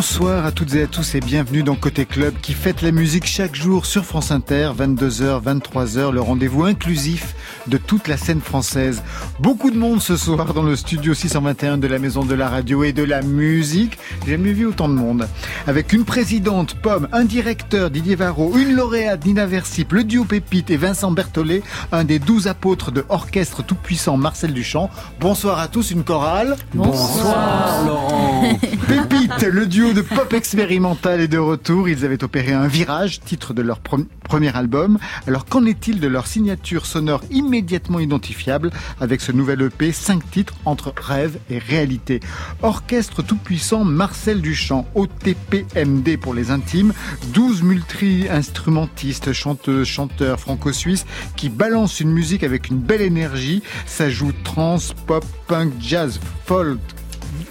Bonsoir à toutes et à tous et bienvenue dans Côté Club qui fête la musique chaque jour sur France Inter, 22h, 23h, le rendez-vous inclusif de toute la scène française. Beaucoup de monde ce soir dans le studio 621 de la Maison de la Radio et de la Musique. J'ai jamais vu autant de monde. Avec une présidente, Pomme, un directeur, Didier Varro, une lauréate, Nina Versip, le duo Pépite et Vincent Berthollet, un des douze apôtres de orchestre tout-puissant Marcel Duchamp. Bonsoir à tous, une chorale. Bonsoir, Laurent. Pépite, le duo de pop expérimental est de retour. Ils avaient opéré un virage, titre de leur premier album. Alors qu'en est-il de leur signature sonore immédiatement identifiable avec ce nouvel EP, 5 titres entre rêve et réalité? Orchestre tout-puissant Marcel Duchamp, OTPMD pour les intimes, 12 multi-instrumentistes, chanteuses, chanteurs franco-suisses qui balancent une musique avec une belle énergie. Ça joue trance, pop, punk, jazz, folk,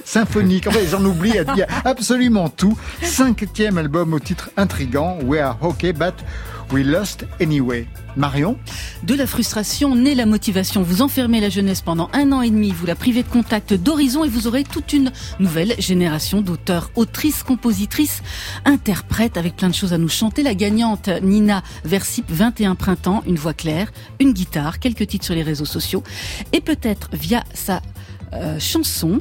symphonique. En fait, j'en oublie, y a absolument tout. Cinquième album au titre intrigant, We Are Okay, But We Lost Anyway. Marion De la frustration naît la motivation. Vous enfermez la jeunesse pendant un an et demi, vous la privez de contact d'horizon et vous aurez toute une nouvelle génération d'auteurs, autrices, compositrices, interprètes avec plein de choses à nous chanter. La gagnante Nina Versip, 21 printemps, une voix claire, une guitare, quelques titres sur les réseaux sociaux et peut-être via sa euh, chanson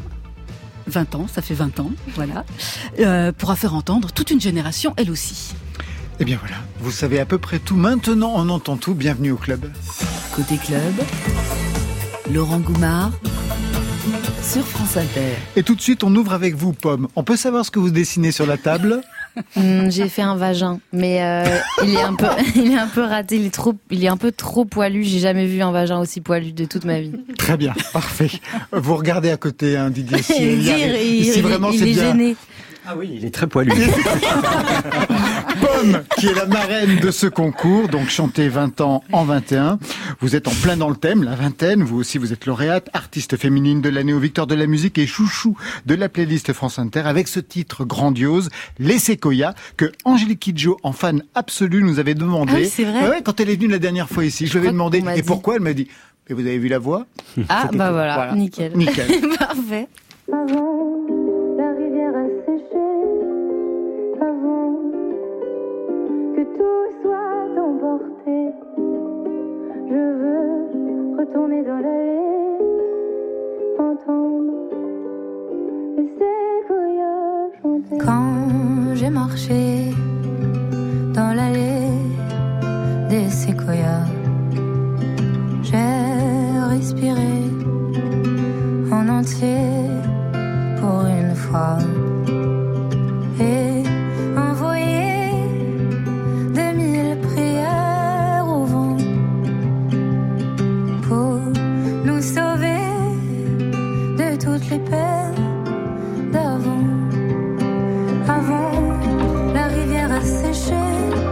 20 ans, ça fait 20 ans, voilà, euh, pourra faire entendre toute une génération, elle aussi. Eh bien voilà, vous savez à peu près tout. Maintenant, on entend tout. Bienvenue au club. Côté club, Laurent Goumard sur France Inter. Et tout de suite, on ouvre avec vous, Pomme. On peut savoir ce que vous dessinez sur la table? Hmm, J'ai fait un vagin, mais euh, il est un peu, il est un peu raté. Il est trop, il est un peu trop poilu. J'ai jamais vu un vagin aussi poilu de toute ma vie. Très bien, parfait. Vous regardez à côté, hein, Didier. Si, il, vraiment c'est bien. Gêné. Ah oui, il est très poilu. Pomme, qui est la marraine de ce concours, donc chanter 20 ans en 21. Vous êtes en plein dans le thème, la vingtaine. Vous aussi, vous êtes lauréate, artiste féminine de l'année au Victoire de la musique et chouchou de la playlist France Inter avec ce titre grandiose, Les Sequoia, que Angélique Kidjo, en fan absolue, nous avait demandé. Ah c'est vrai. Ouais, quand elle est venue la dernière fois ici, je, lui avais demandé, et pourquoi Elle m'a dit, et vous avez vu la voix? Ah, bah voilà, voilà, nickel. Nickel. Parfait. Retourner dans l'allée, entendre les séquoias chanter. Quand j'ai marché dans l'allée des séquoias, j'ai respiré en entier pour une fois. Dans la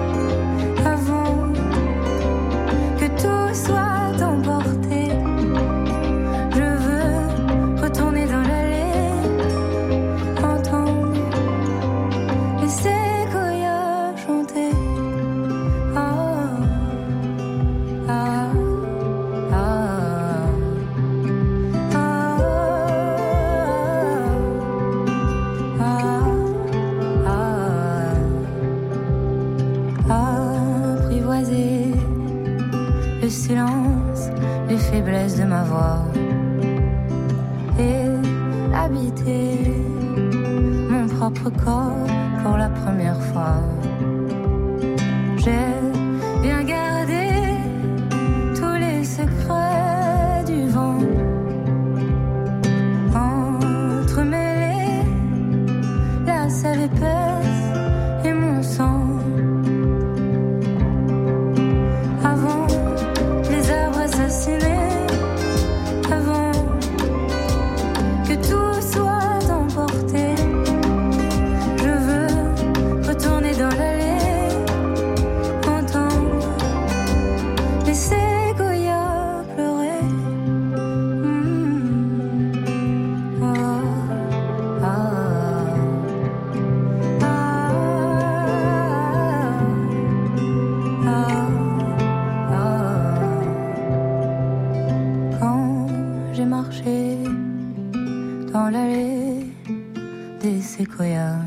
des séquoias.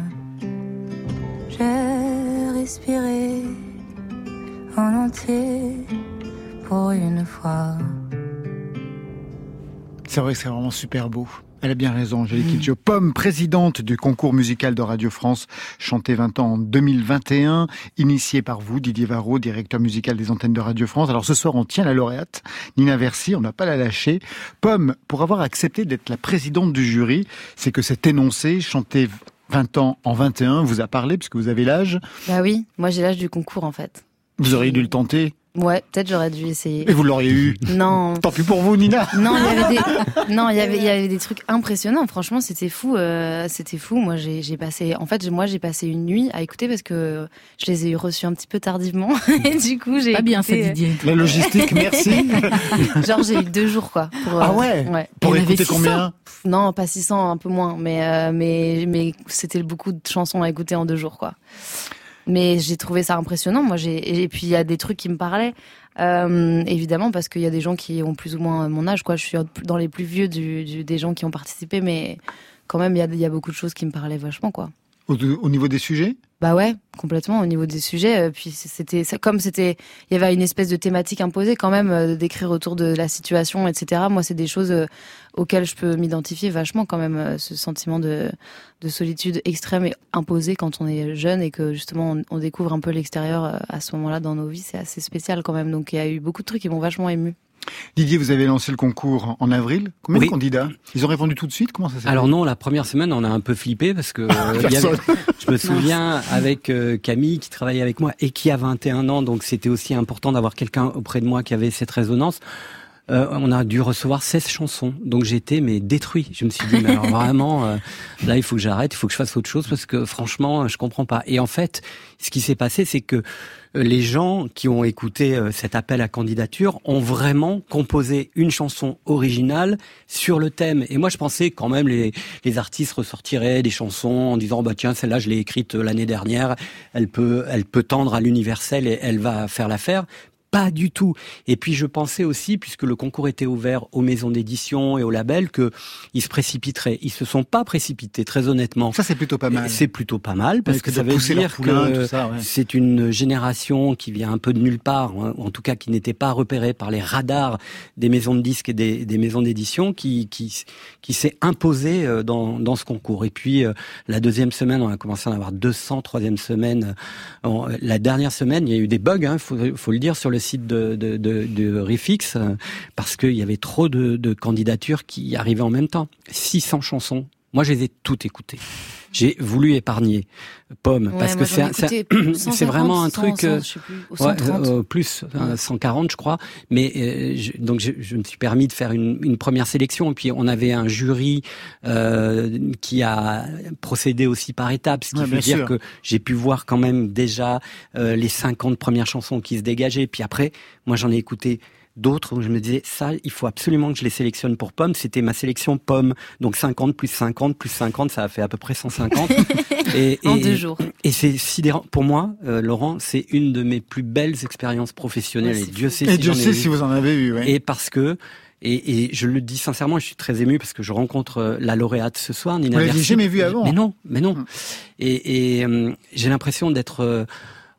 J'ai respiré en entier pour une fois. C'est vrai que c'est vraiment super beau. Elle a bien raison, Angélique Kidjo. Pomme, présidente du concours musical de Radio France, chanté 20 ans en 2021, initié par vous, Didier Varro, directeur musical des antennes de Radio France. Alors ce soir, on tient la lauréate, Nina Versi, on n'a pas la lâcher. Pomme, pour avoir accepté d'être la présidente du jury, c'est que cet énoncé, chanté 20 ans en 21, vous a parlé, puisque vous avez l'âge. Bah oui, moi j'ai l'âge du concours en fait. Vous auriez dû le tenter. Ouais, peut-être j'aurais dû essayer. Et vous l'auriez eu. Non. Tant pis pour vous, Nina. Non, il y avait des, non, il y avait, il y avait des trucs impressionnants. Franchement, c'était fou, euh, c'était fou. Moi, j'ai, j'ai passé, en fait, moi, j'ai passé une nuit à écouter parce que je les ai reçus un petit peu tardivement. Et du coup, j'ai Pas bien ça, écouté, Didier. La logistique, merci. euh, Genre, j'ai eu deux jours, quoi. Pour, euh, Ah ouais Ouais. Pour écouter 600. combien Non, pas 600, un peu moins. Mais, euh, mais, mais c'était beaucoup de chansons à écouter en deux jours, quoi. Mais j'ai trouvé ça impressionnant. Moi, j'ai et puis il y a des trucs qui me parlaient. Euh, évidemment, parce qu'il y a des gens qui ont plus ou moins mon âge. Quoi, je suis dans les plus vieux des gens qui ont participé, mais quand même, il y a, y a beaucoup de choses qui me parlaient vachement, quoi. Au, au niveau des sujets? Bah ouais, complètement au niveau des sujets. euh, Puis c'était comme c'était, il y avait une espèce de thématique imposée quand même euh, d'écrire autour de la situation, etc. Moi, c'est des choses euh, auxquelles je peux m'identifier vachement quand même. Ce sentiment de, de solitude extrême et imposée quand on est jeune et que justement on, on découvre un peu l'extérieur à ce moment-là dans nos vies, c'est assez spécial quand même. Donc il y a eu beaucoup de trucs qui m'ont vachement ému. Didier, vous avez lancé le concours en avril. Combien Oui. de candidats? Ils ont répondu tout de suite? Comment ça s'est Alors non, la première semaine, on a un peu flippé parce que euh, y avait- je me souviens avec euh, Camille qui travaillait avec moi et qui a 21 ans, donc c'était aussi important d'avoir quelqu'un auprès de moi qui avait cette résonance. Euh, on a dû recevoir 16 chansons, donc j'étais mais détruit. Je me suis dit mais alors vraiment euh, là il faut que j'arrête, il faut que je fasse autre chose parce que franchement je comprends pas. Et en fait, ce qui s'est passé, c'est que euh, les gens qui ont écouté euh, cet appel à candidature ont vraiment composé une chanson originale sur le thème. Et moi, je pensais quand même les, les artistes ressortiraient des chansons en disant bah tiens celle-là je l'ai écrite euh, l'année dernière, elle peut elle peut tendre à l'universel et elle va faire l'affaire. Pas du tout. Et puis je pensais aussi, puisque le concours était ouvert aux maisons d'édition et aux labels, que ils se précipiteraient. Ils se sont pas précipités, très honnêtement. Ça, c'est plutôt pas mal. C'est plutôt pas mal parce que ça veut dire poulain, que ouais. c'est une génération qui vient un peu de nulle part, hein, ou en tout cas qui n'était pas repérée par les radars des maisons de disques et des, des maisons d'édition, qui, qui, qui s'est imposée euh, dans, dans ce concours. Et puis euh, la deuxième semaine, on a commencé à en avoir 200. Troisième semaine, euh, la dernière semaine, il y a eu des bugs, hein, faut, faut le dire, sur le site de, de, Refix, euh, parce qu'il y avait trop de, de candidatures qui arrivaient en même temps. 600 chansons. Moi, je les ai toutes écoutées. J'ai voulu épargner Pomme Ouais, parce que c'est c'est 150, c'est vraiment un 100, truc. euh, 100, je sais plus, ou Ouais, 130. euh, plus 140 je crois mais euh, je, donc je, je me suis permis de faire une, une première sélection et puis on avait un jury euh, qui a procédé aussi par étapes ce qui Ouais, veut dire sûr. que j'ai pu voir quand même déjà euh, les 50 premières chansons qui se dégageaient puis après moi j'en ai écouté d'autres où je me disais ça il faut absolument que je les sélectionne pour Pomme c'était ma sélection Pomme donc 50 plus 50 plus 50 ça a fait à peu près 150 et, en deux jours. et c'est sidérant. Pour moi, euh, Laurent, c'est une de mes plus belles expériences professionnelles. Ouais, et Dieu fou. sait Et si Dieu sait si vous en avez eu. ouais. Et parce que, et, et je le dis sincèrement, je suis très ému parce que je rencontre euh, la lauréate ce soir, Nina Vous Versi. jamais vue avant Mais non, mais non. Hum. Et, et euh, j'ai l'impression d'être euh,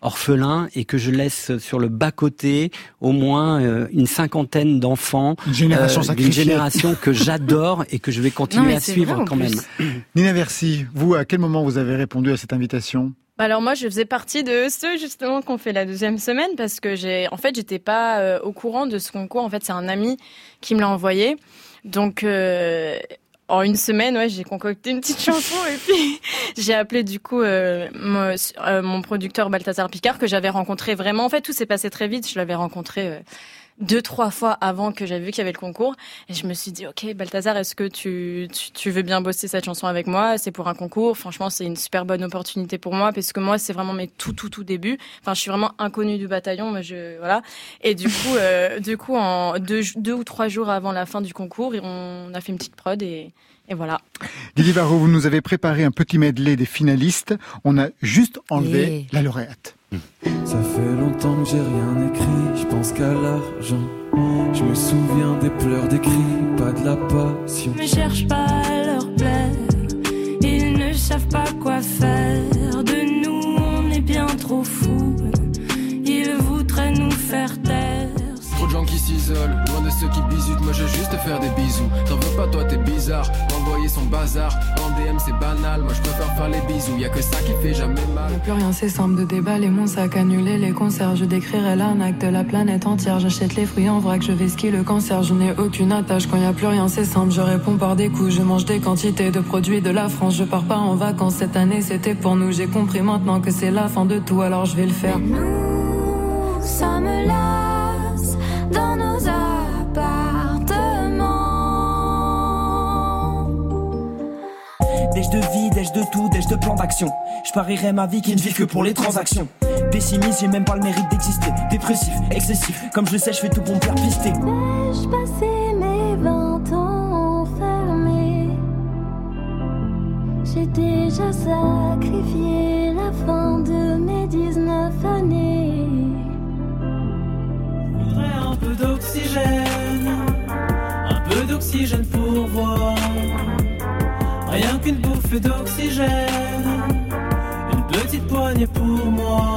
orphelin et que je laisse sur le bas côté au moins euh, une cinquantaine d'enfants. Une génération euh, génération que j'adore et que je vais continuer à suivre quand plus. même. Nina Versi, vous, à quel moment vous avez répondu à cette invitation? Bah Alors moi, je faisais partie de ceux justement qu'on fait la deuxième semaine parce que j'ai, en fait, j'étais pas euh, au courant de ce concours. En fait, c'est un ami qui me l'a envoyé. Donc euh, en une semaine, ouais, j'ai concocté une petite chanson et puis j'ai appelé du coup euh, mon, euh, mon producteur Balthazar Picard que j'avais rencontré vraiment. En fait, tout s'est passé très vite. Je l'avais rencontré. Deux trois fois avant que j'avais vu qu'il y avait le concours. Et je me suis dit ok Balthazar est-ce que tu, tu tu veux bien bosser cette chanson avec moi? C'est pour un concours. Franchement c'est une super bonne opportunité pour moi parce que moi c'est vraiment mes tout tout tout débuts. Enfin je suis vraiment inconnue du bataillon mais je voilà. Et du coup euh, du coup en deux deux ou trois jours avant la fin du concours on a fait une petite prod et et voilà. Didier Varro, vous nous avez préparé un petit medley des finalistes. On a juste enlevé la lauréate. Ça fait longtemps que j'ai rien écrit, je pense qu'à l'argent. Je me souviens des pleurs, des cris, pas de la passion. Je me cherche pas à leur plaire, ils ne savent pas quoi faire. De nous, on est bien trop fous, ils voudraient nous faire taire. Trop de gens qui s'isolent ceux qui bisutent, moi je veux juste te faire des bisous. T'en veux pas, toi t'es bizarre. Envoyer son bazar. En DM c'est banal, moi je préfère faire les bisous. Y a que ça qui fait jamais mal. Plus rien, c'est simple de déballer mon sac, annuler les concerts. Je décrirai l'arnaque de la planète entière. J'achète les fruits en vrac, je vais skier le cancer. Je n'ai aucune attache quand y a plus rien, c'est simple. Je réponds par des coups, je mange des quantités de produits de la France. Je pars pas en vacances cette année, c'était pour nous. J'ai compris maintenant que c'est la fin de tout, alors je vais le faire. Nous sommes Dèche de vie, dèche de tout, dèche de plan d'action. Je parierais ma vie qui ne vit que pour les transactions. Pessimiste, j'ai même pas le mérite d'exister. Dépressif, excessif, comme je le sais, je fais tout pour me faire pister. Ai-je passé mes 20 ans enfermés? J'ai déjà sacrifié la fin de mes 19 années. Faudrait un peu d'oxygène, un peu d'oxygène pour voir. Rien qu'une bouffée d'oxygène, une petite poignée pour moi.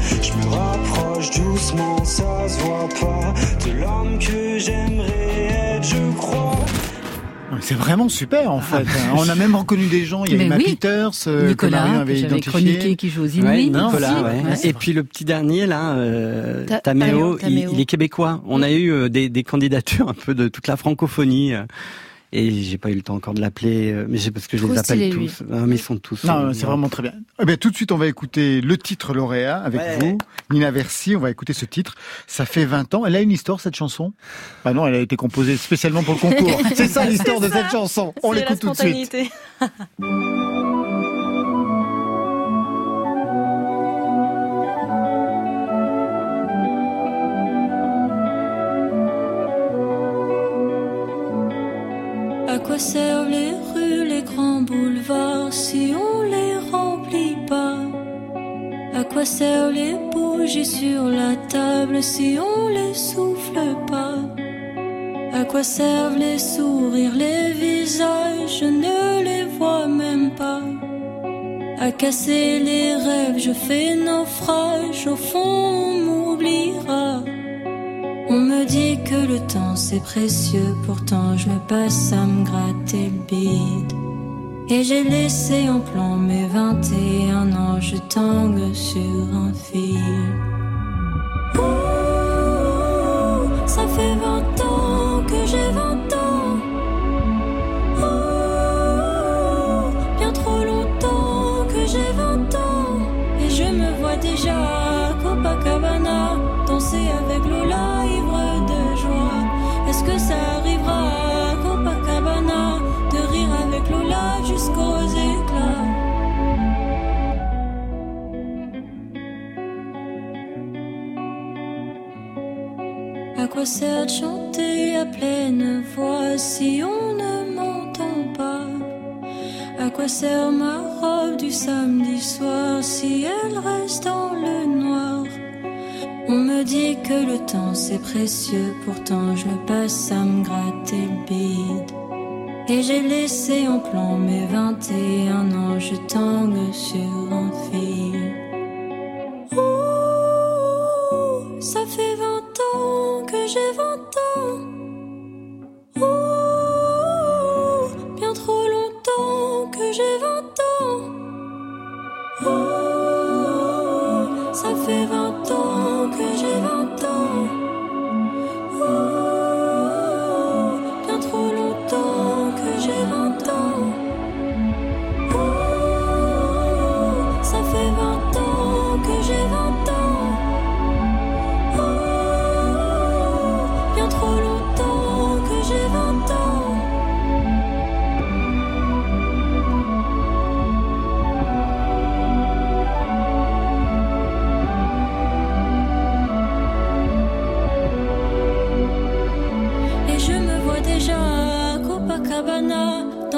Je me rapproche doucement, ça se voit pas de l'homme que j'aimerais être, je crois. C'est vraiment super en fait. On a même reconnu des gens. Il y a Emma oui. Peters euh, que Nicolas, Marion que avait j'avais identifié. chroniqué, qui joue aux Ouais. Nicolas, ouais. Et puis le petit dernier là, euh, Ta- Taméo, Taméo, il, est québécois. On a eu euh, des, des candidatures un peu de toute la francophonie. Et j'ai pas eu le temps encore de l'appeler, euh, mais c'est parce que je les appelle tous. Ah, mais ils sont tous. Non, euh, c'est vraiment très bien. Eh bien. Tout de suite, on va écouter le titre lauréat avec Ouais. vous, Nina Versi. On va écouter ce titre. Ça fait 20 ans. Elle a une histoire, cette chanson? Bah non, elle a été composée spécialement pour le concours. c'est ça l'histoire de cette chanson. On l'écoute tout de suite. servent les rues, les grands boulevards si on les remplit pas. À quoi servent les bougies sur la table si on les souffle pas? À quoi servent les sourires, les visages, je ne les vois même pas. À casser les rêves, je fais naufrage, au fond on m'oubliera on me dit que le temps c'est précieux, pourtant je le passe à me gratter le bide. Et j'ai laissé en plan mes 21 ans, je tangue sur un fil. Ouh, ça fait 20 ans que j'ai 20 ans. Ouh, bien trop longtemps que j'ai 20 ans. Et je me vois déjà à Copacabana, danser avec Lola. Est-ce que ça arrivera à Copacabana, de rire avec Lola jusqu'aux éclats? À quoi sert de chanter à pleine voix si on ne m'entend pas? À quoi sert ma robe du samedi soir si elle reste dans le noir On me dit que le temps c'est précieux, pourtant je le passe à me gratter le bide. Et j'ai laissé en plan mes 21 ans, je tangue sur un fil.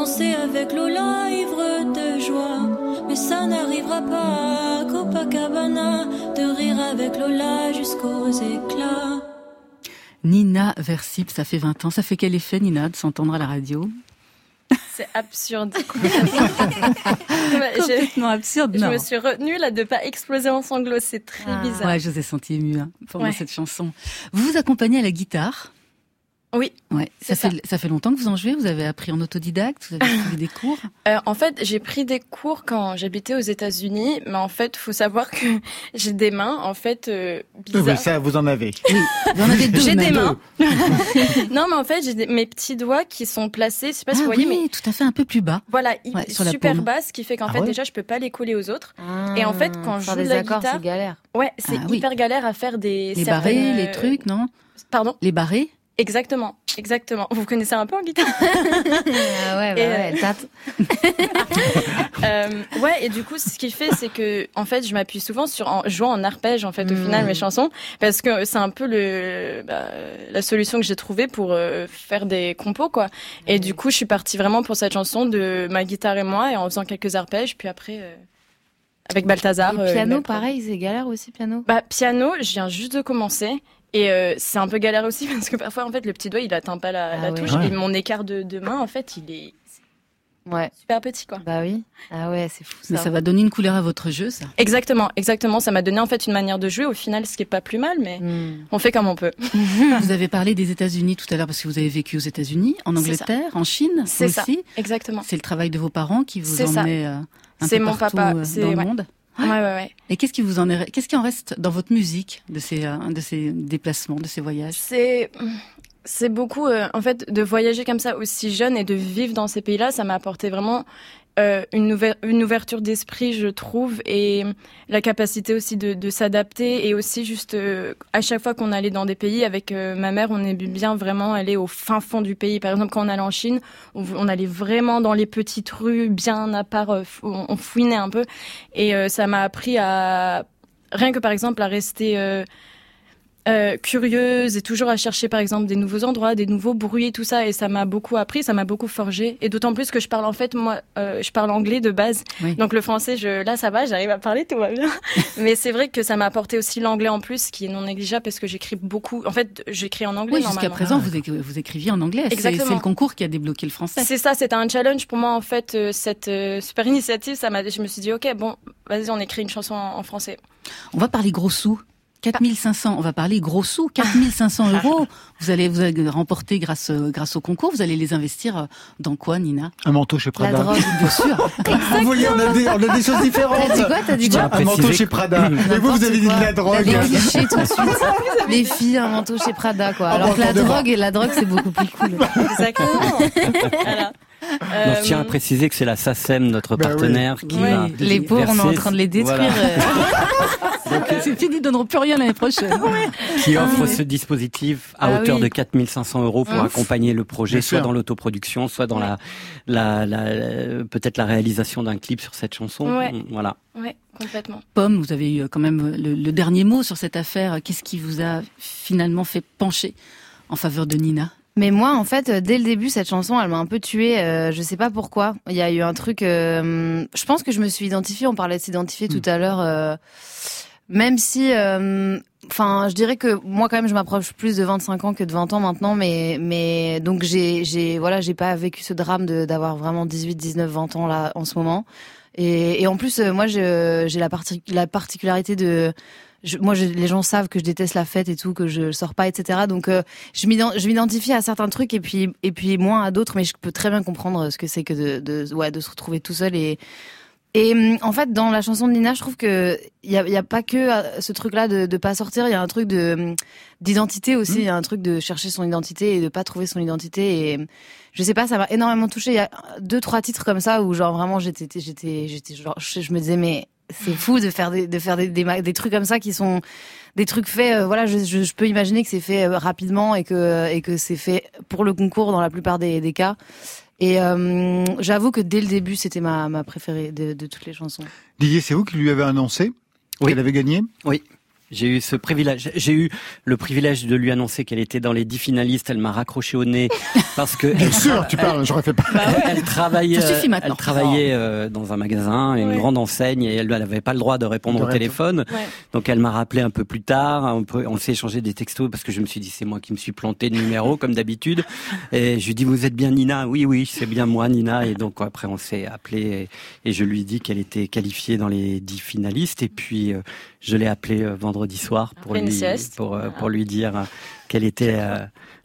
Danser avec Lola ivre de joie. Mais ça n'arrivera pas à Copacabana de rire avec Lola jusqu'aux éclats. Nina Versip, ça fait 20 ans. Ça fait quel effet, Nina, de s'entendre à la radio? C'est absurde. Complètement absurde, Je non. me suis retenue là de pas exploser en sanglots, c'est très bizarre. Ah. Ouais, je vous ai senti ému hein, pendant Ouais. cette chanson. Vous vous accompagnez à la guitare? Oui. Ouais. Ça fait, ça fait longtemps que vous en jouez Vous avez appris en autodidacte Vous avez suivi des cours? Euh, en fait, j'ai pris des cours quand j'habitais aux États-Unis, mais en fait, faut savoir que j'ai des mains en fait euh, bizarres. Oui, ça, vous en avez. Vous en avez deux J'ai des mains. non, mais en fait, j'ai des- mes petits doigts qui sont placés. Je sais pas si Ah vous voyez, oui, mais tout à fait un peu plus bas. voilà, il- Ouais, sur la super paume. basse, ce qui fait qu'en Ah fait, ouais déjà, je peux pas les coller aux autres. Et en fait, quand je joue de des la accords, guitare, c'est galère. ouais, c'est Ah oui. hyper galère à faire des Les barrés, euh, les trucs, non? Pardon? Les barrés? Exactement, exactement. Vous connaissez un peu en guitare Ah ouais, bah Et, ouais, euh. Euh, ouais, et du coup, ce qu'il fait, c'est que, en fait, je m'appuie souvent sur en jouant en arpège, en fait, au final, mes chansons, parce que c'est un peu le, bah, la solution que j'ai trouvée pour euh, faire des compos, quoi. Et du coup, je suis partie vraiment pour cette chanson de ma guitare et moi, et en faisant quelques arpèges, puis après, euh, avec Balthazar. Et piano, pareil, c'est galère aussi, piano? Bah, piano, je viens juste de commencer. Et euh, c'est un peu galère aussi parce que parfois en fait le petit doigt il atteint pas la, Ah la touche Ouais. et mon écart de, de main en fait il est Ouais. super petit quoi. Bah oui. Ah ouais, c'est fou ça. Mais ça va donner une couleur à votre jeu, ça. Exactement, exactement. Ça m'a donné en fait une manière de jouer au final, ce qui est pas plus mal, mais Hmm. on fait comme on peut. vous avez parlé des États-Unis tout à l'heure parce que vous avez vécu aux États-Unis, en. Angleterre, en Chine C'est ça, aussi. exactement. C'est le travail de vos parents qui vous emmenaient euh, un C'est peu mon partout papa, euh, c'est- dans le ouais. monde. Ouais, ouais, ouais. Et qu'est-ce qui vous en est, qu'est-ce qui en reste dans votre musique de ces, euh, de ces déplacements, de ces voyages? C'est c'est beaucoup euh, en fait de voyager comme ça aussi jeune et de vivre dans ces pays-là, ça m'a apporté vraiment euh, une, une ouverture d'esprit, je trouve, et la capacité aussi de, de s'adapter et aussi juste euh, à chaque fois qu'on allait dans des pays avec euh, ma mère, on aimait bien vraiment aller au fin fond du pays. Par exemple, quand on allait en Chine, on, allait vraiment dans les petites rues, bien à part, euh, on, on fouinait un peu, et euh, ça m'a appris à rien que par exemple à rester euh, curieuse et toujours à chercher par exemple des nouveaux endroits, des nouveaux bruits tout ça et ça m'a beaucoup appris, ça m'a beaucoup forgé et d'autant plus que je parle en fait moi euh, je parle anglais de base Oui. donc le français je là ça va j'arrive à parler tout va bien mais c'est vrai que ça m'a apporté aussi l'anglais en plus qui est non négligeable parce que j'écris beaucoup en fait j'écris en anglais Oui, jusqu'à présent, vous, écri- vous écriviez en anglais. C'est Exactement. c'est le concours qui a débloqué le français. C'est ça, c'était un challenge pour moi en fait. euh, cette euh, super initiative, ça m'a. Je me suis dit ok, bon, vas-y, on écrit une chanson en, en français. On va parler gros sous. 4500, on va parler gros sous, 4500 euros. Vous allez, vous allez remporter grâce, euh, grâce au concours. Vous allez les investir euh, dans quoi, Nina? Un manteau chez La Prada. drogue. Bien sûr. Ah, vous voyez, on a des, on a des choses différentes. T'as dit quoi T'as dit quoi un manteau chez Prada. Et vous, vous avez dit de la drogue. Des clichés tout de suite. Les filles, un manteau chez Prada, quoi. Ah, Alors que la drogue, et la drogue, c'est beaucoup plus cool. Exactement. voilà. Non, je tiens à Euh, préciser que c'est la SACEM, notre Bah oui. partenaire, qui Oui. va Les pauvres, on est en train de les détruire. voilà, euh. C'est fini, ils donneront plus rien l'année prochaine. qui offre ce dispositif à Ah hauteur oui. de 4500 euros pour accompagner le projet, Bien soit sûr. dans l'autoproduction, soit dans la, la, la- peut-être la réalisation d'un clip sur cette chanson. Ouais. Voilà. Ouais, complètement. Pomme, vous avez eu euh, quand même le, le dernier mot sur cette affaire. Qu'est-ce qui vous a finalement fait pencher en faveur de Nina? Mais moi, en fait, euh, dès le début, cette chanson, elle m'a un peu tuée. euh, je sais pas pourquoi. Il y a eu un truc. euh, je pense que je me suis identifiée. On parlait de s'identifier tout à l'heure. euh, même si, euh, enfin, je dirais que moi, quand même, je m'approche plus de 25 ans que de 20 ans maintenant. Mais, mais donc j'ai, j'ai, voilà, j'ai pas vécu ce drame de d'avoir vraiment 18, 19, 20 ans là en ce moment. Et, et en plus, euh, moi, j'ai la, parti- la particularité de je- moi, je- les gens savent que je déteste la fête et tout, que je sors pas, etc. Donc, euh, je m'ident- je m'identifie à certains trucs et puis et puis moins à d'autres, mais je peux très bien comprendre ce que c'est que de, de ouais de se retrouver tout seul et et hum, en fait dans la chanson de Nina, je trouve que il y a, y a pas que euh, ce truc-là de de pas sortir, il y a un truc de hum, d'identité aussi, il y a un truc de chercher son identité et de pas trouver son identité et je sais pas, ça m'a énormément touché. Il y a deux trois titres comme ça où genre vraiment j'étais j'étais j'étais genre je, je me disais mais c'est fou de faire des de faire des, des ma- des trucs comme ça qui sont des trucs faits euh, voilà je, je, je peux imaginer que c'est fait euh, rapidement et que et que c'est fait pour le concours dans la plupart des, des cas. Et euh, j'avoue que dès le début c'était ma ma préférée de, de toutes les chansons. Didier, c'est vous qui lui avez annoncé qu'elle avait gagné? Oui. J'ai eu ce privilège. J'ai eu le privilège de lui annoncer qu'elle était dans les dix finalistes. Elle m'a raccroché au nez parce que Bien sûr, tu parles, j'aurais fait pas. elle, elle travaillait, maintenant. elle travaillait euh, dans un magasin, une Ouais. grande enseigne, et elle n'avait pas le droit de répondre De au téléphone. Ouais. Donc elle m'a rappelé un peu plus tard. On, s'est échangé des textos parce que je me suis dit c'est moi qui me suis planté de numéro comme d'habitude. Et je lui dis vous êtes bien Nina? Oui oui c'est bien moi Nina. Et donc après on s'est appelé et, et je lui ai dit qu'elle était qualifiée dans les dix finalistes. Et puis euh, je l'ai appelée euh, vendredi soir pour lui euh, pour lui dire euh, qu'elle était euh,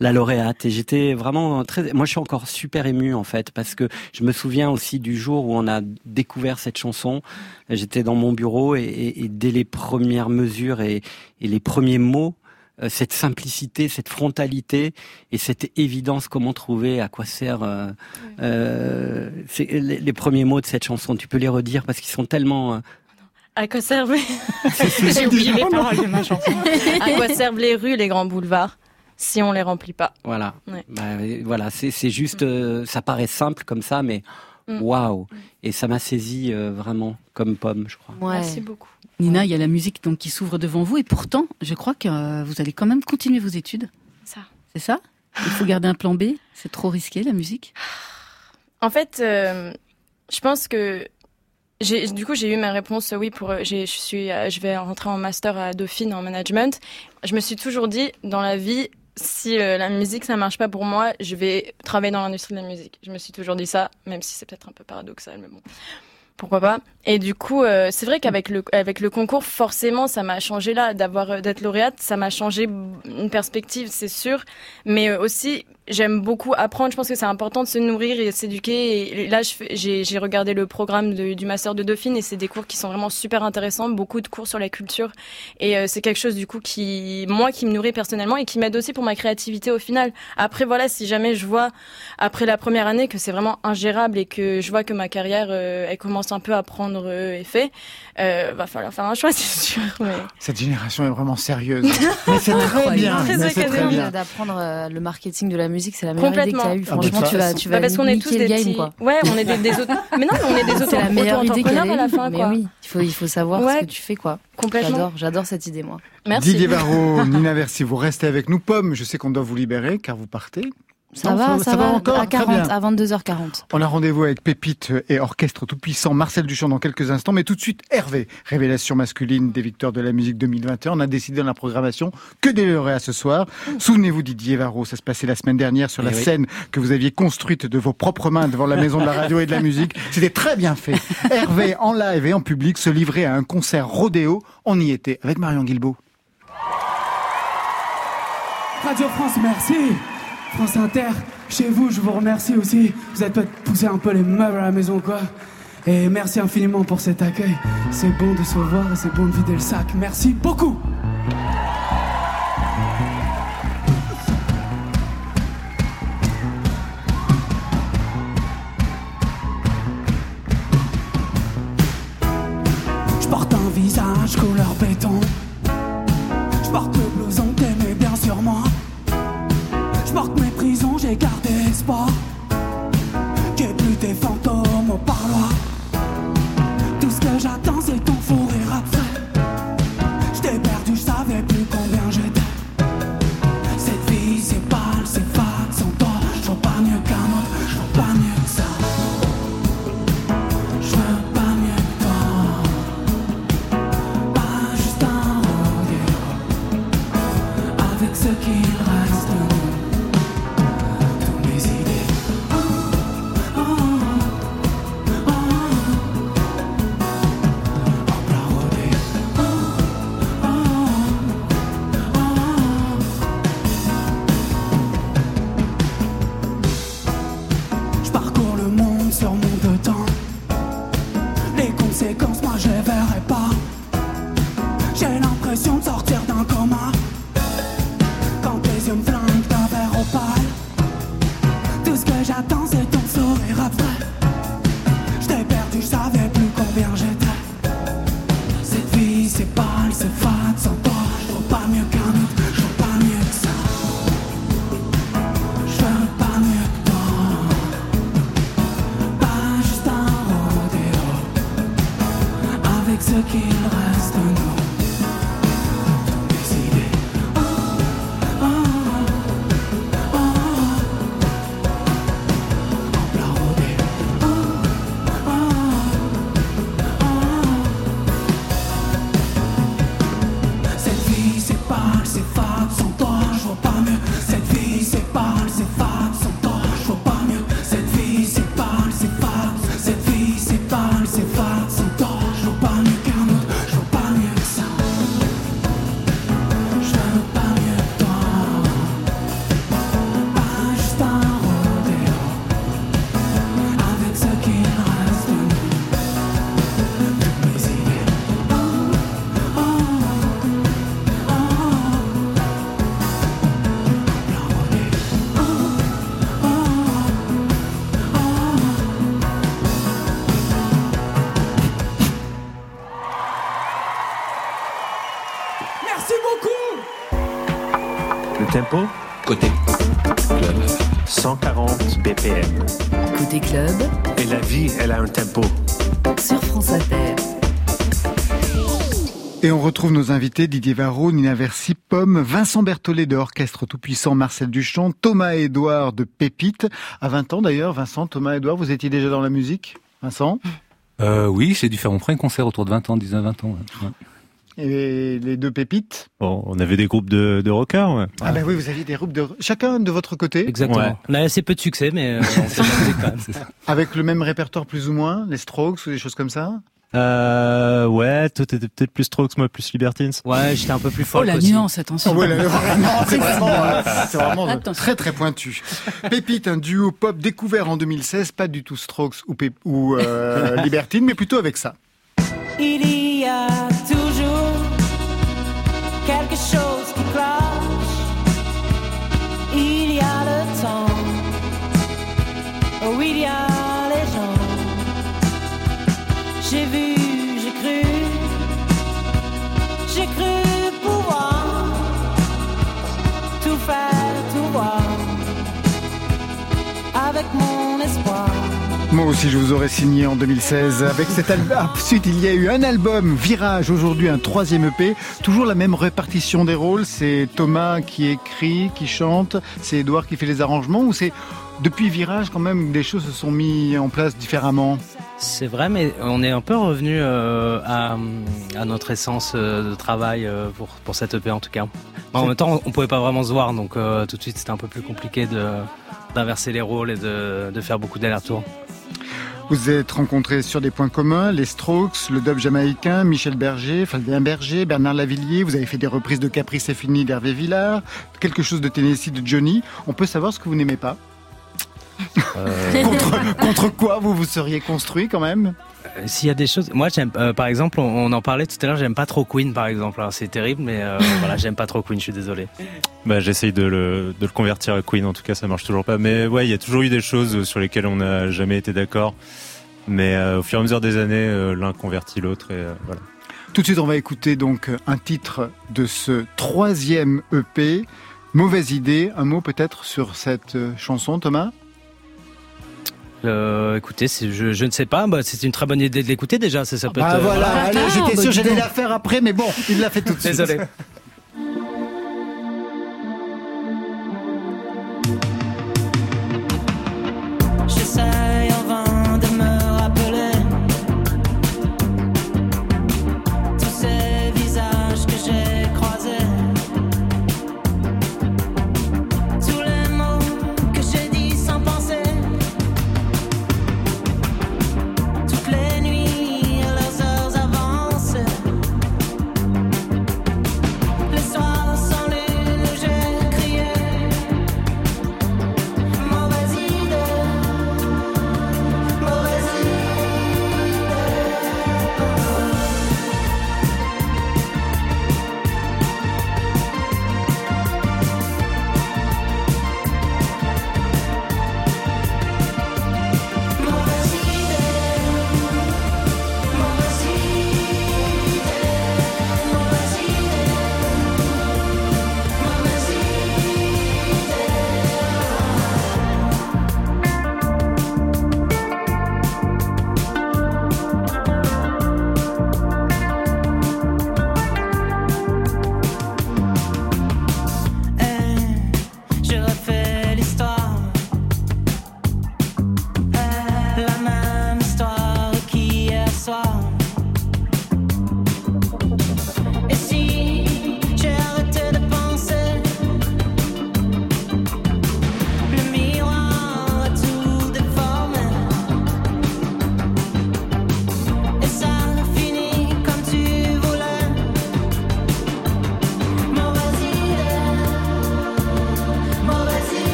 la lauréate. Et j'étais vraiment très. Moi je suis encore super ému en fait parce que je me souviens aussi du jour où on a découvert cette chanson. J'étais dans mon bureau et, et- et dès les premières mesures et, et les premiers mots, euh, cette simplicité, cette frontalité et cette évidence, comment trouver à quoi sert euh, euh, les, les premiers mots de cette chanson. Tu peux les redire parce qu'ils sont tellement. Euh, À quoi servent J'ai oublié les paroles de ma chanson. À quoi servent les rues, les grands boulevards, si on les remplit pas? Voilà. Ouais. Bah, voilà, c'est c'est juste, euh, ça paraît simple comme ça, mais Mm. waouh Et ça m'a saisi euh, vraiment comme pomme, je crois. Ouais. Merci beaucoup. Nina, il y a la musique donc qui s'ouvre devant vous et pourtant, je crois que euh, vous allez quand même continuer vos études. Ça. C'est ça? Il faut garder un plan B? C'est trop risqué la musique? En fait, euh, je pense que du coup, j'ai eu ma réponse. Oui, pour, euh, je suis, euh, je vais rentrer en master à Dauphine en management. Je me suis toujours dit, dans la vie, si euh, la musique ça marche pas pour moi, je vais travailler dans l'industrie de la musique. Je me suis toujours dit ça, même si c'est peut-être un peu paradoxal, mais bon. Pourquoi pas Et du coup, c'est vrai qu'avec le avec le concours, forcément, ça m'a changé là d'avoir d'être lauréate, ça m'a changé une perspective, c'est sûr. Mais aussi, j'aime beaucoup apprendre. Je pense que c'est important de se nourrir et de s'éduquer. Et là, j'ai j'ai regardé le programme de- du master de Dauphine et c'est des cours qui sont vraiment super intéressants. Beaucoup de cours sur la culture et euh, c'est quelque chose du coup qui moi qui me nourrit personnellement et qui m'aide aussi pour ma créativité au final. Après voilà, si jamais je vois après la première année que c'est vraiment ingérable et que je vois que ma carrière euh, elle commence un peu à prendre euh, effet, euh, va falloir faire un choix, c'est sûr. Mais Cette génération est vraiment sérieuse. Mais c'est très bien. C'est très bien. D'apprendre euh, le marketing de la musique, c'est la meilleure idée que Complètement. tu as eue. Ah, Franchement, bah, tu vas, tu Bah, vas parce qu'on est tous des petits. quoi. Ouais, on est des, des autres. Mais non, mais on est des autres C'est la meilleure idée qu'elle entrepreneurs ait à la fin, Mais oui, il faut, il faut savoir Ouais. ce que tu fais, quoi. Complètement. J'adore, j'adore cette idée, moi. Merci. Didier Varro, Nina Versi, vous restez avec nous. Pomme, je sais qu'on doit vous libérer car vous partez. Ça Non, va, ça, va, encore à Très 40, bien. à 22h40. On a rendez-vous avec Pépite et Orchestre Tout-Puissant, Marcel Duchamp dans quelques instants, mais tout de suite Hervé, révélation masculine des victoires de la musique 2021. On a décidé dans la programmation que des lauréats ce soir. Souvenez-vous Didier Varro, ça se passait la semaine dernière sur la Eh oui. scène que vous aviez construite de vos propres mains devant la maison de la radio et de la musique. C'était très bien fait. Hervé en live et en public se livrait à un concert rodéo. On y était avec Marion Guilbeault. Radio France, merci. France Inter, chez vous, je vous remercie aussi. Vous êtes peut-être poussé un peu les meubles à la maison, quoi. Et merci infiniment pour cet accueil. C'est bon de se voir et c'est bon de vider le sac. Merci beaucoup. Je porte un visage couleur béton. Côté club. 140 BPM. Côté club, Et la vie, elle a un tempo. sur France Inter. Et on retrouve nos invités Didier Varro, Nina Versi, Pomme, Vincent Berthollet de Orchestre Tout-Puissant, Marcel Duchamp, Thomas et Édouard de Pépite. À 20 ans d'ailleurs, Vincent, Thomas et Édouard, vous étiez déjà dans la musique Vincent? Euh, oui, j'ai dû faire mon premier concert autour de 20 ans, 19-20 ans. ouais. Et les deux pépites Bon, on avait des groupes de, de rockers, ouais. Ah ben oui, vous aviez des groupes de... Chacun de votre côté Exactement. Ouais. On a assez peu de succès, mais euh, on fait de la musique quand même. Avec le même répertoire plus ou moins Les Strokes ou des choses comme ça Euh, ouais, toi t'étais peut-être plus Strokes, moi plus Libertines. Ouais, j'étais un peu plus Oh, folk la aussi. nuance, attention. Ah ouais, là, vraiment, c'est vraiment, euh, c'est vraiment Attention. très très pointu. Pépite, un duo pop découvert en 2016, pas du tout Strokes ou, Pép- ou euh, Libertine, mais plutôt avec ça. Il y a Moi aussi, je vous aurais signé en 2016 avec cet album. Ensuite, il y a eu un album, Virage, aujourd'hui un troisième EP. Toujours la même répartition des rôles. C'est Thomas qui écrit, qui chante. C'est Edouard qui fait les arrangements. Ou c'est depuis Virage quand même des choses se sont mises en place différemment? C'est vrai, mais on est un peu revenu euh, à, à notre essence euh, de travail euh, pour, pour cette EP en tout cas. En même temps, on pouvait pas vraiment se voir, donc euh, tout de suite c'était un peu plus compliqué de d'inverser les rôles et de, de faire beaucoup d'allers-retours. Vous êtes rencontrés sur des points communs, les Strokes, le dub jamaïcain, Michel Berger, Fabien Berger, Bernard Lavillier. Vous avez fait des reprises de Caprice et Fini d'Hervé Villard, quelque chose de Tennessee de Johnny. On peut savoir ce que vous n'aimez pas contre, contre quoi vous vous seriez construit quand même? Euh, S'il y a des choses, moi j'aime, euh, par exemple, on, on en parlait tout à l'heure, j'aime pas trop Queen par exemple. Alors, c'est terrible, mais euh, voilà, j'aime pas trop Queen, je suis désolé. Bah, j'essaye de le, de le convertir à Queen, en tout cas, ça marche toujours pas. Mais ouais, il y a toujours eu des choses sur lesquelles on n'a jamais été d'accord. Mais euh, au fur et à mesure des années, euh, l'un convertit l'autre et euh, voilà. Tout de suite, on va écouter donc un titre de ce troisième EP. Mauvaise idée, un mot peut-être sur cette euh, chanson, Thomas? Euh, écoutez, je, je ne sais pas, bah, c'est une très bonne idée de l'écouter déjà. Ça, ça peut Ah être, euh, voilà, allez, j'étais bah, sûr dis j'allais la faire après, mais bon, il l'a fait tout de suite. Désolé.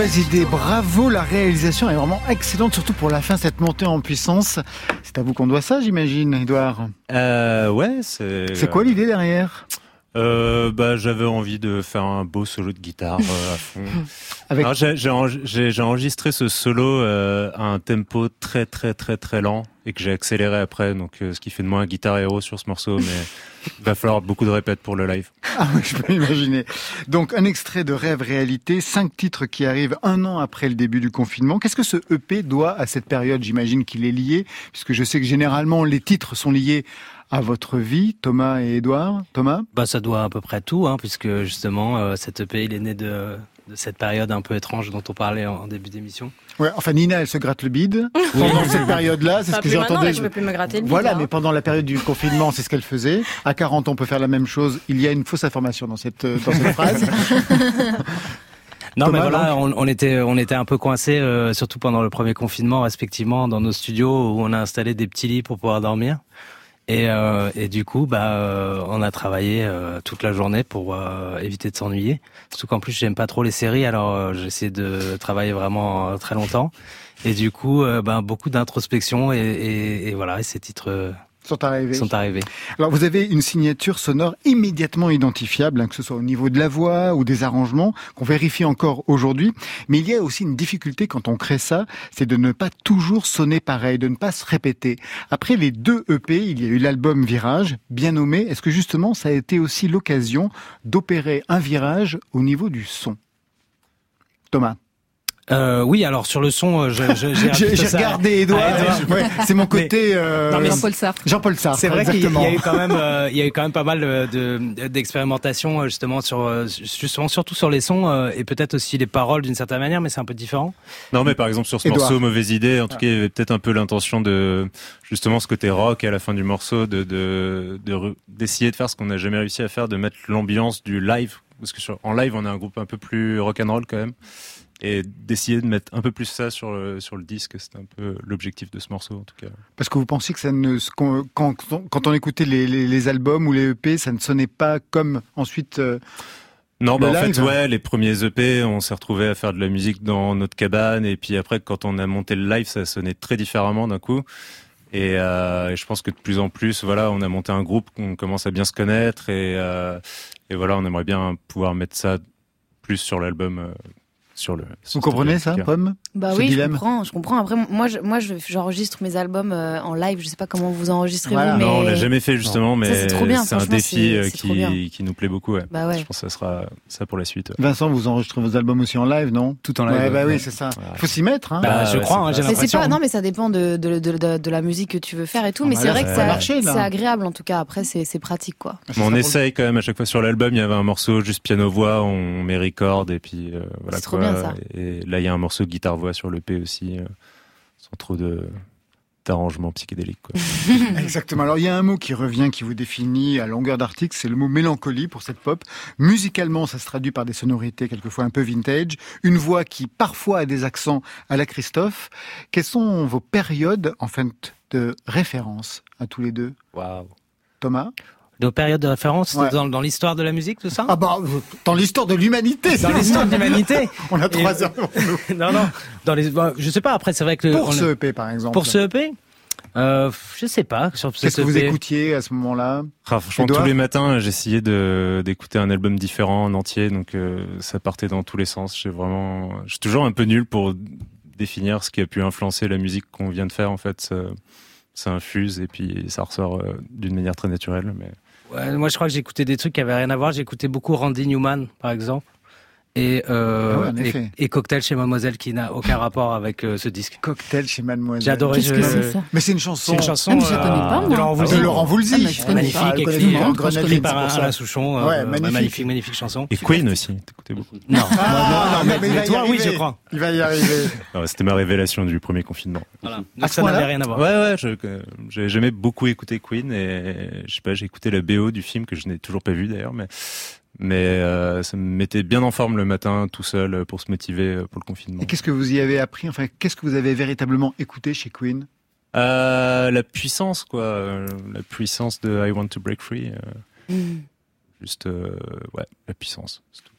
Mauvaise idée, bravo, la réalisation est vraiment excellente, surtout pour la fin, cette montée en puissance. C'est à vous qu'on doit ça, j'imagine, Edouard Euh, ouais, c'est. C'est quoi l'idée derrière? Euh, bah, j'avais envie de faire un beau solo de guitare euh, à fond. Avec- Alors, j'ai, j'ai enre- j'ai- j'ai enregistré ce solo euh, à un tempo très très très très lent et que j'ai accéléré après, donc euh, ce qui fait de moi un guitare héros sur ce morceau, mais il va falloir beaucoup de répètes pour le live. Ah oui, je peux imaginer. Donc, un extrait de Rêve Réalité, cinq titres qui arrivent un an après le début du confinement. Qu'est-ce que ce EP doit à cette période? J'imagine qu'il est lié, puisque je sais que généralement les titres sont liés à votre vie, Thomas et Edouard. Thomas? Bah, ça doit à peu près tout, hein, puisque justement, euh, cet EP, il est né de, de cette période un peu étrange dont on parlait en, en début d'émission. Ouais, enfin Nina, elle se gratte le bide pendant cette période-là, c'est ce que là, je peux plus me gratter le bide, Voilà, là, mais hein. pendant la période du confinement, c'est ce qu'elle faisait. À 40 ans, on peut faire la même chose. Il y a une fausse information dans cette euh, dans cette phrase. Non, Thomas, mais voilà, on, on était, on était un peu coincés, euh, surtout pendant le premier confinement, respectivement, dans nos studios où on a installé des petits lits pour pouvoir dormir. Et, euh, et du coup, bah, euh, on a travaillé euh, toute la journée pour éviter de s'ennuyer. Surtout qu'en plus, j'aime pas trop les séries, alors j'essaie de travailler vraiment très longtemps. Et du coup, ben, beaucoup d'introspection et, et, voilà, et ces titres sont arrivés. sont arrivés. Alors, vous avez une signature sonore immédiatement identifiable, hein, que ce soit au niveau de la voix ou des arrangements, qu'on vérifie encore aujourd'hui. Mais il y a aussi une difficulté quand on crée ça, c'est de ne pas toujours sonner pareil, de ne pas se répéter. Après les deux EP, il y a eu l'album Virage, bien nommé. Est-ce que justement, ça a été aussi l'occasion d'opérer un virage au niveau du son? Thomas Euh, oui, alors sur le son, euh, je- je- j'ai regardé Edouard. Ah, Edouard. Ouais, c'est mon côté. euh, Jean-Paul Sartre. Jean-Paul Sartre. C'est vrai qu'il y a- il y exactement. a eu quand même, euh, il y a eu quand même pas mal de d'expérimentation euh, justement sur, justement surtout sur les sons euh, et peut-être aussi les paroles d'une certaine manière, mais c'est un peu différent. Non, mais par exemple sur ce Édouard. morceau, mauvaise idée. En tout cas, il y avait peut-être un peu l'intention de justement ce côté rock à la fin du morceau, de de de d'essayer de faire ce qu'on n'a jamais réussi à faire, de mettre l'ambiance du live, parce que sur, en live on a un groupe un peu plus rock and roll quand même, et d'essayer de mettre un peu plus ça sur le sur le disque. C'était un peu l'objectif de ce morceau en tout cas. Parce que vous pensez que ça ne, quand, quand, on écoutait les, les, les albums ou les EP, ça ne sonnait pas comme ensuite. euh, Non, bah en live, fait, ouais, les premiers EP, on s'est retrouvé à faire de la musique dans notre cabane, et puis après, quand on a monté le live, ça sonnait très différemment d'un coup. Et, euh, et je pense que de plus en plus, voilà, on a monté un groupe, on commence à bien se connaître, et, euh, et voilà, on aimerait bien pouvoir mettre ça plus sur l'album, euh, sur le. sur Vous comprenez ça. Pomme? Bah oui, je comprends, je comprends. Après, moi, je, moi, je- j'enregistre mes albums euh, en live. Je sais pas comment vous enregistrez Voilà. vous, mais Non, on l'a jamais fait justement, mais c'est trop bien, c'est un défi euh, qui, qui nous plaît beaucoup. Ouais. Bah ouais. Je pense que ça sera ça pour la suite. ouais. Vincent, vous enregistrez vos albums aussi en live, non? Tout en live, Ouais, bah ouais. oui, c'est ça. Il faut s'y mettre. Hein. Bah, je crois, hein, pas- j'ai Mais c'est l'impression. pas, non, mais ça dépend de, de, de, de- de la musique que tu veux faire et tout. Ah mais bah c'est vrai ça que c'est agréable en tout cas. Après, c'est c'est pratique quoi. Mais on essaye quand même à chaque fois sur l'album. Il y avait un morceau juste piano-voix, on met record et puis euh, voilà C'est trop bien, ça. Et là, il y a un morceau guitare-voix sur le P aussi, euh, sans trop de d'arrangement psychédélique. Quoi. Exactement. Alors, il y a un mot qui revient, qui vous définit à longueur d'article, c'est le mot mélancolie pour cette pop. Musicalement, ça se traduit par des sonorités quelquefois un peu vintage, une voix qui parfois a des accents à la Christophe. Quelles sont vos périodes, en fait, de référence à tous les deux? Waouh. Thomas? Nos périodes de référence Ouais. dans, dans l'histoire de la musique, tout ça Ah bah, dans l'histoire de l'humanité Dans l'histoire de l'humanité. On a trois heures pour nous. non, non. Dans les, bah, je sais pas. Après, c'est vrai que Pour on ce EP, par exemple. pour ce EP, euh, je sais pas. Sur Qu'est-ce que vous EP. écoutiez à ce moment-là? Ah, franchement, Edouard tous les matins, j'essayais de d'écouter un album différent en entier, donc euh, ça partait dans tous les sens. J'ai vraiment, je suis toujours un peu nul pour définir ce qui a pu influencer la musique qu'on vient de faire. En fait, ça, ça infuse et puis ça ressort euh, d'une manière très naturelle. Mais Moi, je crois que écouté des trucs qui avaient rien à voir. Écouté beaucoup Randy Newman, par exemple. Et, euh, Ah ouais, et- Cocktail chez Mademoiselle qui n'a aucun rapport avec euh, ce disque. Cocktail chez Mademoiselle. Que je- c'est ça Mais c'est une chanson. C'est une chanson Ah, mais je connais pas, euh, moi. de Laurent Ah Voulzy. de Laurent Voulzy. Ah, mais Magnifique, pas. écrit, euh, Grenadine, par Alain. Souchon. euh, Ouais, magnifique. magnifique, magnifique chanson. et Queen aussi, t'écoutais beaucoup. Non, Ah, mais, mais il va mais y toi, oui, arriver. je crois. Il va y arriver. Non, C'était ma révélation du premier confinement. Voilà. Donc ça n'avait rien à voir. Ouais, ouais, je- euh, j'ai jamais beaucoup écouté Queen et je sais pas, j'ai écouté la BO du film que je n'ai toujours pas vu d'ailleurs, mais mais euh, ça me mettait bien en forme le matin tout seul euh, pour se motiver euh, pour le confinement. Et qu'est-ce que vous y avez appris? Enfin, qu'est-ce que vous avez véritablement écouté chez Queen? Euh, la puissance, quoi, la puissance de I Want to Break Free. Mm. juste, euh, ouais, la puissance. c'est tout.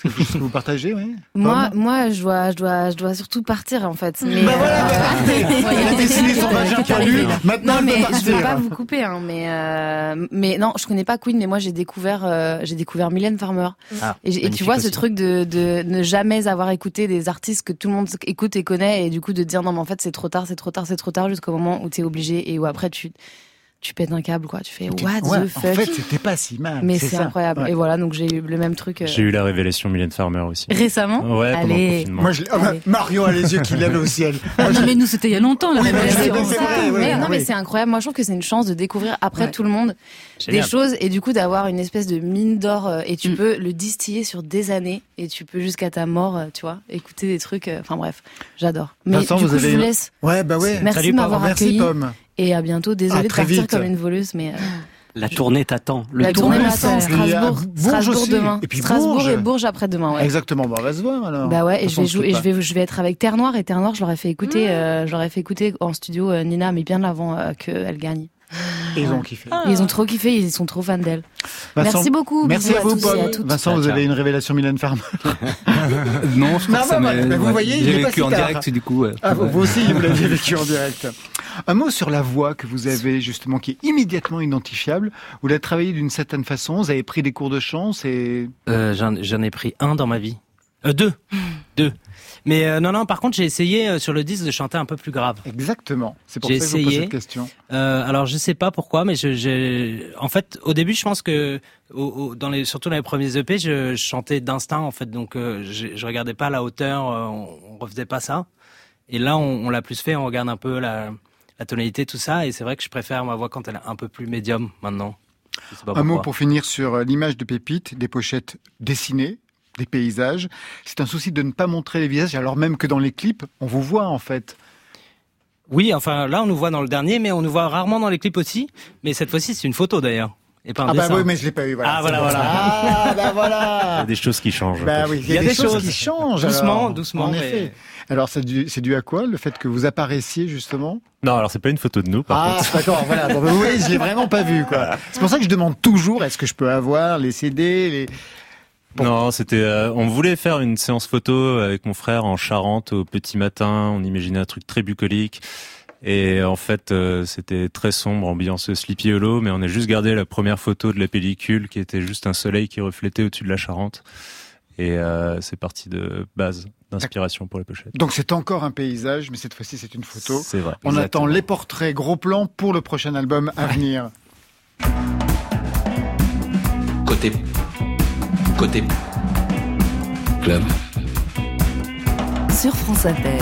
C'est quelque chose que vous partagez, oui? Moi, moi, je dois, je dois, je dois surtout partir en fait. Mais Bah voilà, euh, bah, elle a dessiné son vagin poilu, maintenant non, elle mais peut je veux pas vous couper, hein, mais euh, mais non, je connais pas Queen, mais moi j'ai découvert, euh, j'ai découvert Mylène Farmer. Ah, et, tu vois ce truc de, de ne jamais avoir écouté des artistes que tout le monde écoute et connaît, et du coup de dire non mais en fait c'est trop tard, c'est trop tard, c'est trop tard, jusqu'au moment où t'es obligé et où après tu tu pètes un câble quoi, tu fais what Ouais, the en fuck? fait, c'était pas si mal. mais c'est incroyable. Ouais. Et voilà, donc j'ai eu le même truc. euh, J'ai eu la révélation Mylène Farmer aussi. Récemment? Ouais, pendant le Allez. confinement. Moi, je l'ai- ah bah, Mario a les yeux qui lèvent au ciel. Ah, non, mais nous, c'était il y a longtemps, la révélation. vrai, Mais non, mais c'est incroyable. Moi, je trouve que c'est une chance de découvrir après Ouais. tout le monde Génial. des choses et du coup d'avoir une espèce de mine d'or euh, et tu peux le distiller sur des années et tu peux jusqu'à ta mort, euh, tu vois, écouter des trucs. euh, Enfin bref, j'adore. Mais Vincent, du vous coup, je vous laisse Ouais, bah ouais. Merci de m'avoir. Merci, accueilli. Pomme. Et à bientôt. Désolée À de partir vite. comme une voleuse, mais euh, La tournée t'attend. Le la tour- tournée m'attend. Strasbourg, Strasbourg aussi. demain. Et puis Strasbourg Bourges. et Bourges après demain. Ouais. Exactement, bah, on va se voir alors. Bah ouais, et je vais façon, jouer, et on je vais, je vais être avec Terre Noire et Terre Noire, je leur ai fait écouter, euh, je leur ai fait écouter en studio euh, Nina, mais bien avant euh, qu'elle gagne. Et ils ont kiffé. Ils ont trop kiffé, ils sont trop fans d'elle. Vincent, Merci beaucoup. Merci à vous, tous et à Paul. toutes. Vincent, vous avez une révélation Mylène Farmer. Non, je Non, que ça bah, vous voyez, J'ai vécu en tard. direct, du coup. ouais. Ah, vous vous aussi, vous l'aviez vécu en direct. Un mot sur la voix que vous avez justement, qui est immédiatement identifiable. Vous l'avez travaillé d'une certaine façon. Vous avez pris des cours de chant. C'est Euh, J'en ai pris un dans ma vie. Euh, deux. deux. Mais euh, non, non, par contre, j'ai essayé euh, sur le disque de chanter un peu plus grave. exactement. C'est pour J'ai ça que je vous pose essayé. cette question. Euh, alors je sais pas pourquoi, mais je, j'ai- en fait, au début, je pense que, au, au- dans les, surtout dans les premiers EP, je, je chantais d'instinct en fait, donc euh, je, je regardais pas la hauteur, euh, on, on refaisait pas ça. Et là, on, on l'a plus fait, on regarde un peu la, la tonalité, tout ça, et c'est vrai que je préfère ma voix quand elle est un peu plus médium maintenant. Un mot pour finir sur euh, l'image de Pépite, des pochettes dessinées, des paysages. C'est un souci de ne pas montrer les visages, alors même que dans les clips, on vous voit en fait. Oui, enfin là, on nous voit dans le dernier, mais on nous voit rarement dans les clips aussi. Mais cette fois-ci, c'est une photo d'ailleurs, et pas un Ah bah dessin. oui, mais je l'ai pas eu. Voilà, Ah, voilà, bon. voilà. Ah bah Il y voilà. a des choses qui changent. Bah oui, il y a, des, choses, qui changent. Doucement, alors, doucement, En mais- effet. Alors c'est dû, c'est dû à quoi Le fait que vous apparaissiez justement? Non, alors c'est pas une photo de nous, par Ah contre. d'accord, voilà. Bon, bah, vous voyez, je l'ai vraiment pas vu quoi. C'est pour ça que je demande toujours est-ce que je peux avoir les CD, les Non, c'était. euh, on voulait faire une séance photo avec mon frère en Charente au petit matin. On imaginait un truc très bucolique. Et en fait, euh, c'était très sombre, ambiance Sleepy Hollow, mais on a juste gardé la première photo de la pellicule qui était juste un soleil qui reflétait au-dessus de la Charente. Et euh, c'est parti de base, d'inspiration pour la pochette. Donc c'est encore un paysage, mais cette fois-ci c'est une photo. C'est vrai. On Exactement. attend les portraits gros plans pour le prochain album à venir. Côté. Côté. Club. Sur France Inter.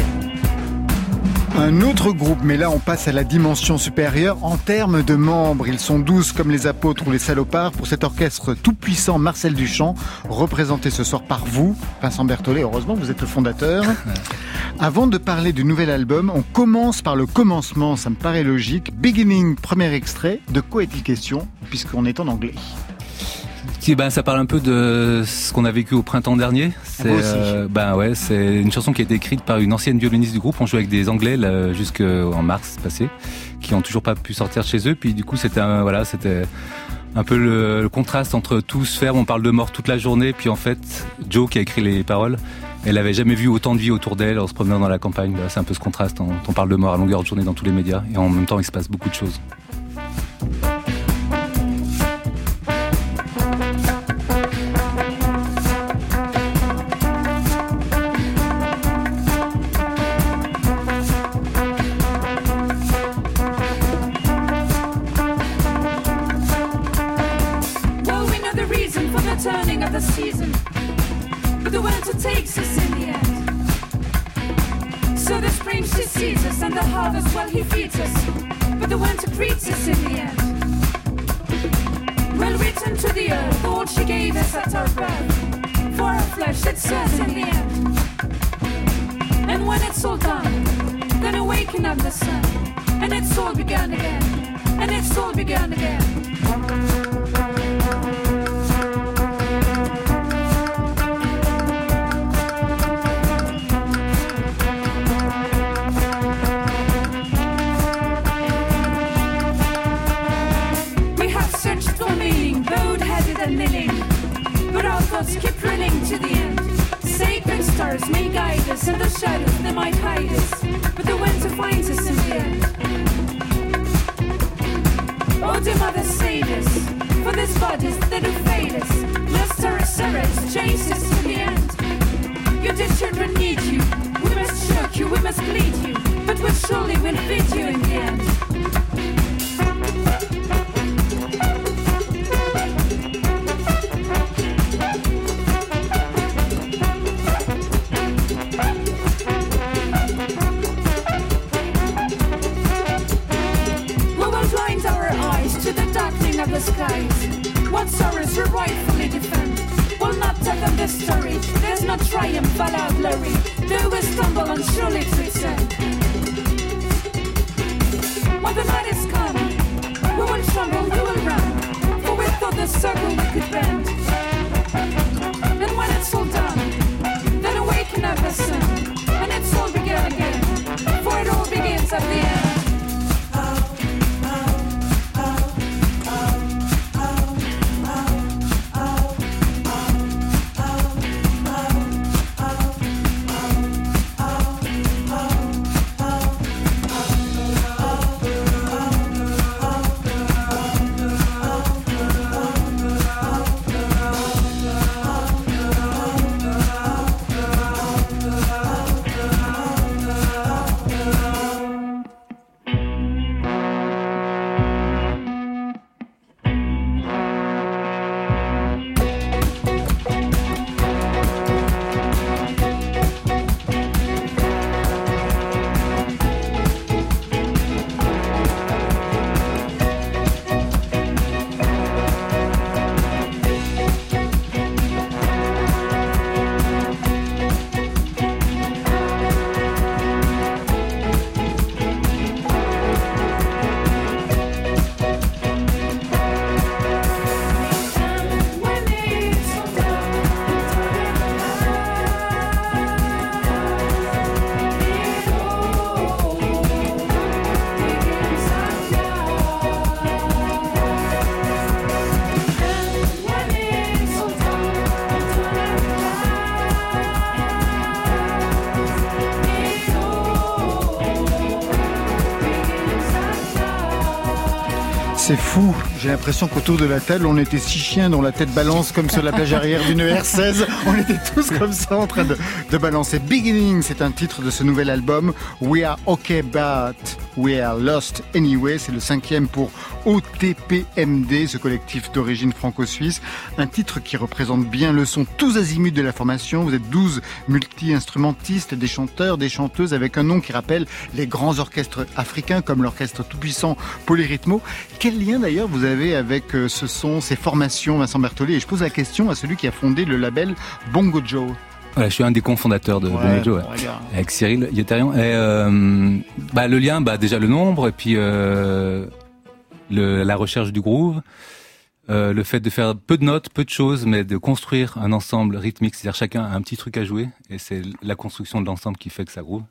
Un autre groupe, mais là on passe à la dimension supérieure en termes de membres. Ils sont douze comme les apôtres ou les salopards pour cet orchestre tout-puissant Marcel Duchamp, représenté ce soir par vous, Vincent Berthollet. Heureusement, vous êtes le fondateur. Avant de parler du nouvel album, on commence par le commencement, ça me paraît logique. Beginning, premier extrait. De quoi est-il question puisqu'on est en anglais Qui, ben, ça parle un peu de ce qu'on a vécu au printemps dernier. C'est, euh, ben ouais, c'est une chanson qui a été écrite par une ancienne violoniste du groupe. On jouait avec des Anglais jusqu'en mars passé, qui ont toujours pas pu sortir de chez eux. Puis du coup, c'était un, voilà, c'était un peu le, le contraste entre tout se faire. On parle de mort toute la journée, puis en fait, Joe qui a écrit les paroles. Elle avait jamais vu autant de vie autour d'elle en se promenant dans la campagne. C'est un peu ce contraste. On, on parle de mort à longueur de journée dans tous les médias, et en même temps, il se passe beaucoup de choses. Sees us, and the harvest, well, he feeds us, but the winter greets us in the end. We'll return to the earth, all she gave us at our birth, for our flesh it serves in the end. And when it's all done, then awaken up the sun, and it's all begun again, and it's all begun again. Thoughts keep running to the end. Sacred stars may guide us, and the shadows they might hide us, but the winter finds us in the end. Oh, dear mother, save us for these bodies that have failed us. Lust our sorrows, chase us to the end. Your dear children need you. We must choke you, we must bleed you, but we surely will feed you in the end. J'ai l'impression qu'autour de la table, on était six chiens dont la tête balance comme sur la plage arrière d'une R16. On était tous comme ça en train de, de balancer. Beginning, c'est un titre de ce nouvel album. We are okay, but we are lost anyway. C'est le cinquième pour OTPMD, ce collectif d'origine franco-suisse. Un titre qui représente bien le son tous azimuts de la formation. Vous êtes 12 multi-instrumentistes, des chanteurs, des chanteuses avec un nom qui rappelle les grands orchestres africains comme l'orchestre tout-puissant Polyrythmo. Quel lien d'ailleurs vous avez avec euh, ce son, ces formations, Vincent Berthollet? Et je pose la question à celui qui a fondé le label Bongo Joe. Voilà, je suis un des cofondateurs de Ouais, Joe, ouais. avec Cyril Yetarian. Et euh, bah, le lien, bah, déjà le nombre, et puis euh, le, la recherche du groove, euh, le fait de faire peu de notes, peu de choses, mais de construire un ensemble rythmique, c'est-à-dire chacun a un petit truc à jouer, et c'est la construction de l'ensemble qui fait que ça groove.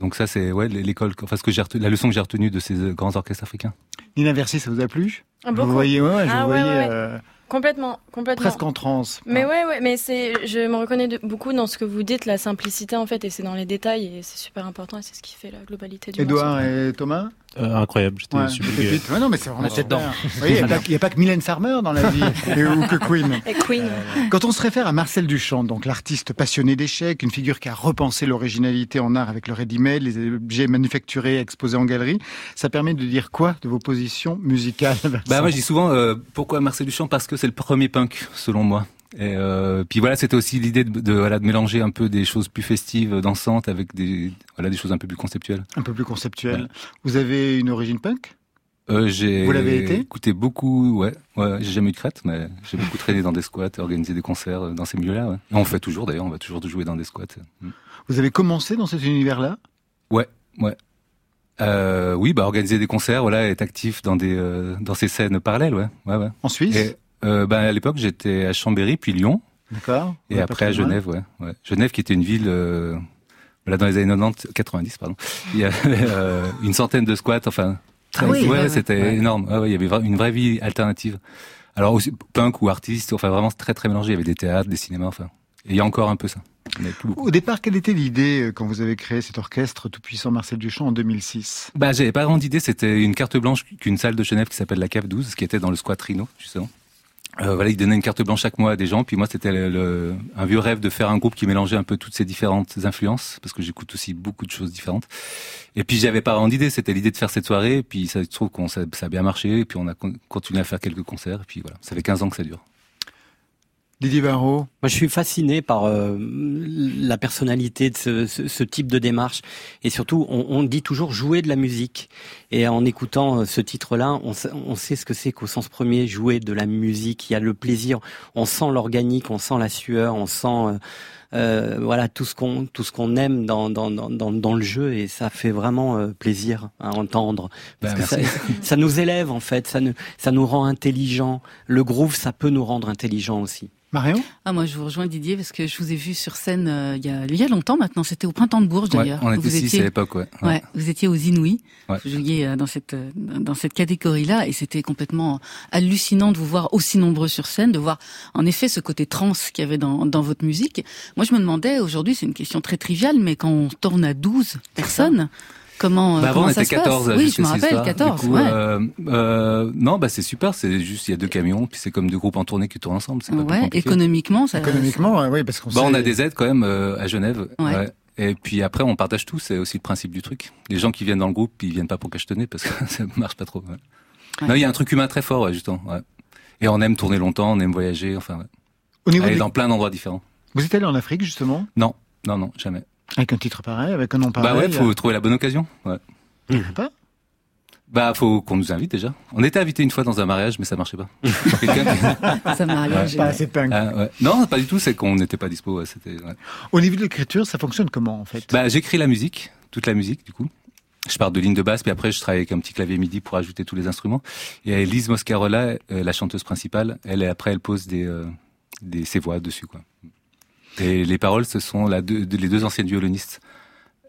Donc ça, c'est ouais l'école, enfin ce que j'ai retenu- la leçon que j'ai retenue de ces euh, grands orchestres africains. Nina Versi, ça vous a plu? Ah, vous voyez, ouais, je Ah, vous ouais, voyais ouais. euh, Complètement, complètement. presque en transe. Mais ouais, ouais, mais c'est, je me reconnais de- beaucoup dans ce que vous dites, la simplicité en fait, et c'est dans les détails, et c'est super important, et c'est ce qui fait la globalité du Edouard morceau. et Thomas? Euh, incroyable, j'étais Ouais, non, mais c'est vraiment dedans. Il n'y a, pas- que Mylène Farmer dans la vie, et, ou que Queen. Et Queen. Quand on se réfère à Marcel Duchamp, donc l'artiste passionné d'échecs, une figure qui a repensé l'originalité en art avec le ready-made, les objets manufacturés exposés en galerie, ça permet de dire quoi de vos positions musicales Vincent Bah moi je dis souvent euh, pourquoi Marcel Duchamp? Parce que c'est le premier punk selon moi. Et euh, puis voilà c'était aussi l'idée de, de voilà de mélanger un peu des choses plus festives, dansantes avec des voilà des choses un peu plus conceptuelles. Un peu plus conceptuel. Vous avez une origine punk? Euh, j'ai Vous l'avez été? écouté beaucoup ouais ouais j'ai jamais eu de crête mais j'ai beaucoup traîné dans des squats, organisé des concerts euh, dans ces milieux-là. Ouais. On fait toujours d'ailleurs on va toujours jouer dans des squats. Mm. Vous avez commencé dans cet univers-là? Ouais, ouais. Euh, oui, bah organiser des concerts, voilà, être actif dans des euh, dans ces scènes parallèles, ouais, ouais, ouais. En Suisse? Et, euh, bah, à l'époque, j'étais à Chambéry, puis Lyon, D'accord. et Ouais, après à. Genève, ouais, ouais. Genève, qui était une ville, euh, voilà, dans les années 90, 90, pardon. Il y avait euh, une centaine de squats, enfin, très, Ah oui, ouais, ouais, ouais. c'était Ouais. énorme. Ouais, ouais, il y avait une vraie vie alternative Alors aussi punk ou artiste, enfin vraiment très très mélangé. Il y avait des théâtres, des cinémas, enfin. Et il y a encore un peu ça. Au départ, quelle était l'idée euh, quand vous avez créé cet orchestre tout-puissant Marcel Duchamp en 2006 Bah, j'avais pas vraiment d'idée. C'était une carte blanche qu'une salle de Genève qui s'appelle la Cave 12, qui était dans le squat Rhino, justement. Euh, voilà, il donnait une carte blanche chaque mois à des gens. Puis moi, c'était le- le- un vieux rêve de faire un groupe qui mélangeait un peu toutes ces différentes influences, parce que j'écoute aussi beaucoup de choses différentes. Et puis j'avais pas vraiment d'idée. C'était l'idée de faire cette soirée. Puis ça se trouve qu'on ça, ça a bien marché. Et puis on a con- continué à faire quelques concerts. Et puis voilà, ça fait 15 ans que ça dure. Didier Varro Moi, je suis fasciné par euh, la personnalité de ce, ce- ce type de démarche. Et surtout, on, on dit toujours jouer de la musique. Et en écoutant euh, ce titre-là, on, sait- on sait ce que c'est qu'au sens premier, jouer de la musique. Il y a le plaisir. On sent l'organique, on sent la sueur, on sent... euh, euh, voilà tout ce qu'on tout ce qu'on aime dans, dans, dans, dans, le jeu et ça fait vraiment euh, plaisir à entendre parce Ben, que ça, ça nous élève en fait ça nous ça nous rend intelligents le groove ça peut nous rendre intelligents aussi Marion? Ah moi je vous rejoins Didier parce que je vous ai vu sur scène euh, il y a il y a longtemps maintenant c'était au printemps de Bourges Ouais, d'ailleurs. on était Vous étiez- à l'époque, ouais. Ouais. Ouais. vous étiez aux Inouïs. Ouais. Vous jouiez euh, dans cette euh, dans cette catégorie là et c'était complètement hallucinant de vous voir aussi nombreux sur scène, de voir en effet ce côté trans qu'il y avait dans dans votre musique. Moi je me demandais aujourd'hui c'est une question très triviale mais quand on tourne à 12 personnes Comment, Bah avant, comment on ça était se passe 14. Oui, juste je me rappelle, histoires. 14. Du coup, ouais. euh, euh, non, bah c'est super. C'est juste, il y a deux camions, puis c'est comme deux groupes en tournée qui tournent ensemble. C'est pas plus Ouais, compliqué. économiquement, ça. Économiquement, oui, parce qu'on Bah, on a des aides quand même euh, à Genève. Ouais. ouais. Et puis après, on partage tout. C'est aussi le principe du truc. Les gens qui viennent dans le groupe, ils viennent pas pour cachetonner parce que ça marche pas trop. ouais. Non, il y a un truc humain très fort, ouais, justement. Ouais. Et on aime tourner longtemps, on aime voyager. Enfin, ouais. Au niveau aller des- dans plein d'endroits différents. Vous êtes allé en Afrique, justement? Non, non, non, jamais. Avec un titre pareil, avec un nom pareil Bah ouais, faut trouver la bonne occasion. Ouais. Pas Bah, faut qu'on nous invite déjà. On était invité une fois dans un mariage, mais ça marchait pas. Ça mariage. Pas assez punk. Ah, ouais. Non, pas du tout. C'est qu'on n'était pas dispo. ouais, C'était. ouais. Au niveau de l'écriture, ça fonctionne comment, en fait? Bah, j'écris la musique, toute la musique, du coup. Je pars de ligne de basse, puis après, je travaille avec un petit clavier MIDI pour ajouter tous les instruments. Et Lise Moscarola, euh, la chanteuse principale, elle, après, elle pose des, euh, des, ses voix dessus, quoi. Et les paroles, ce sont la deux, les deux anciennes violonistes,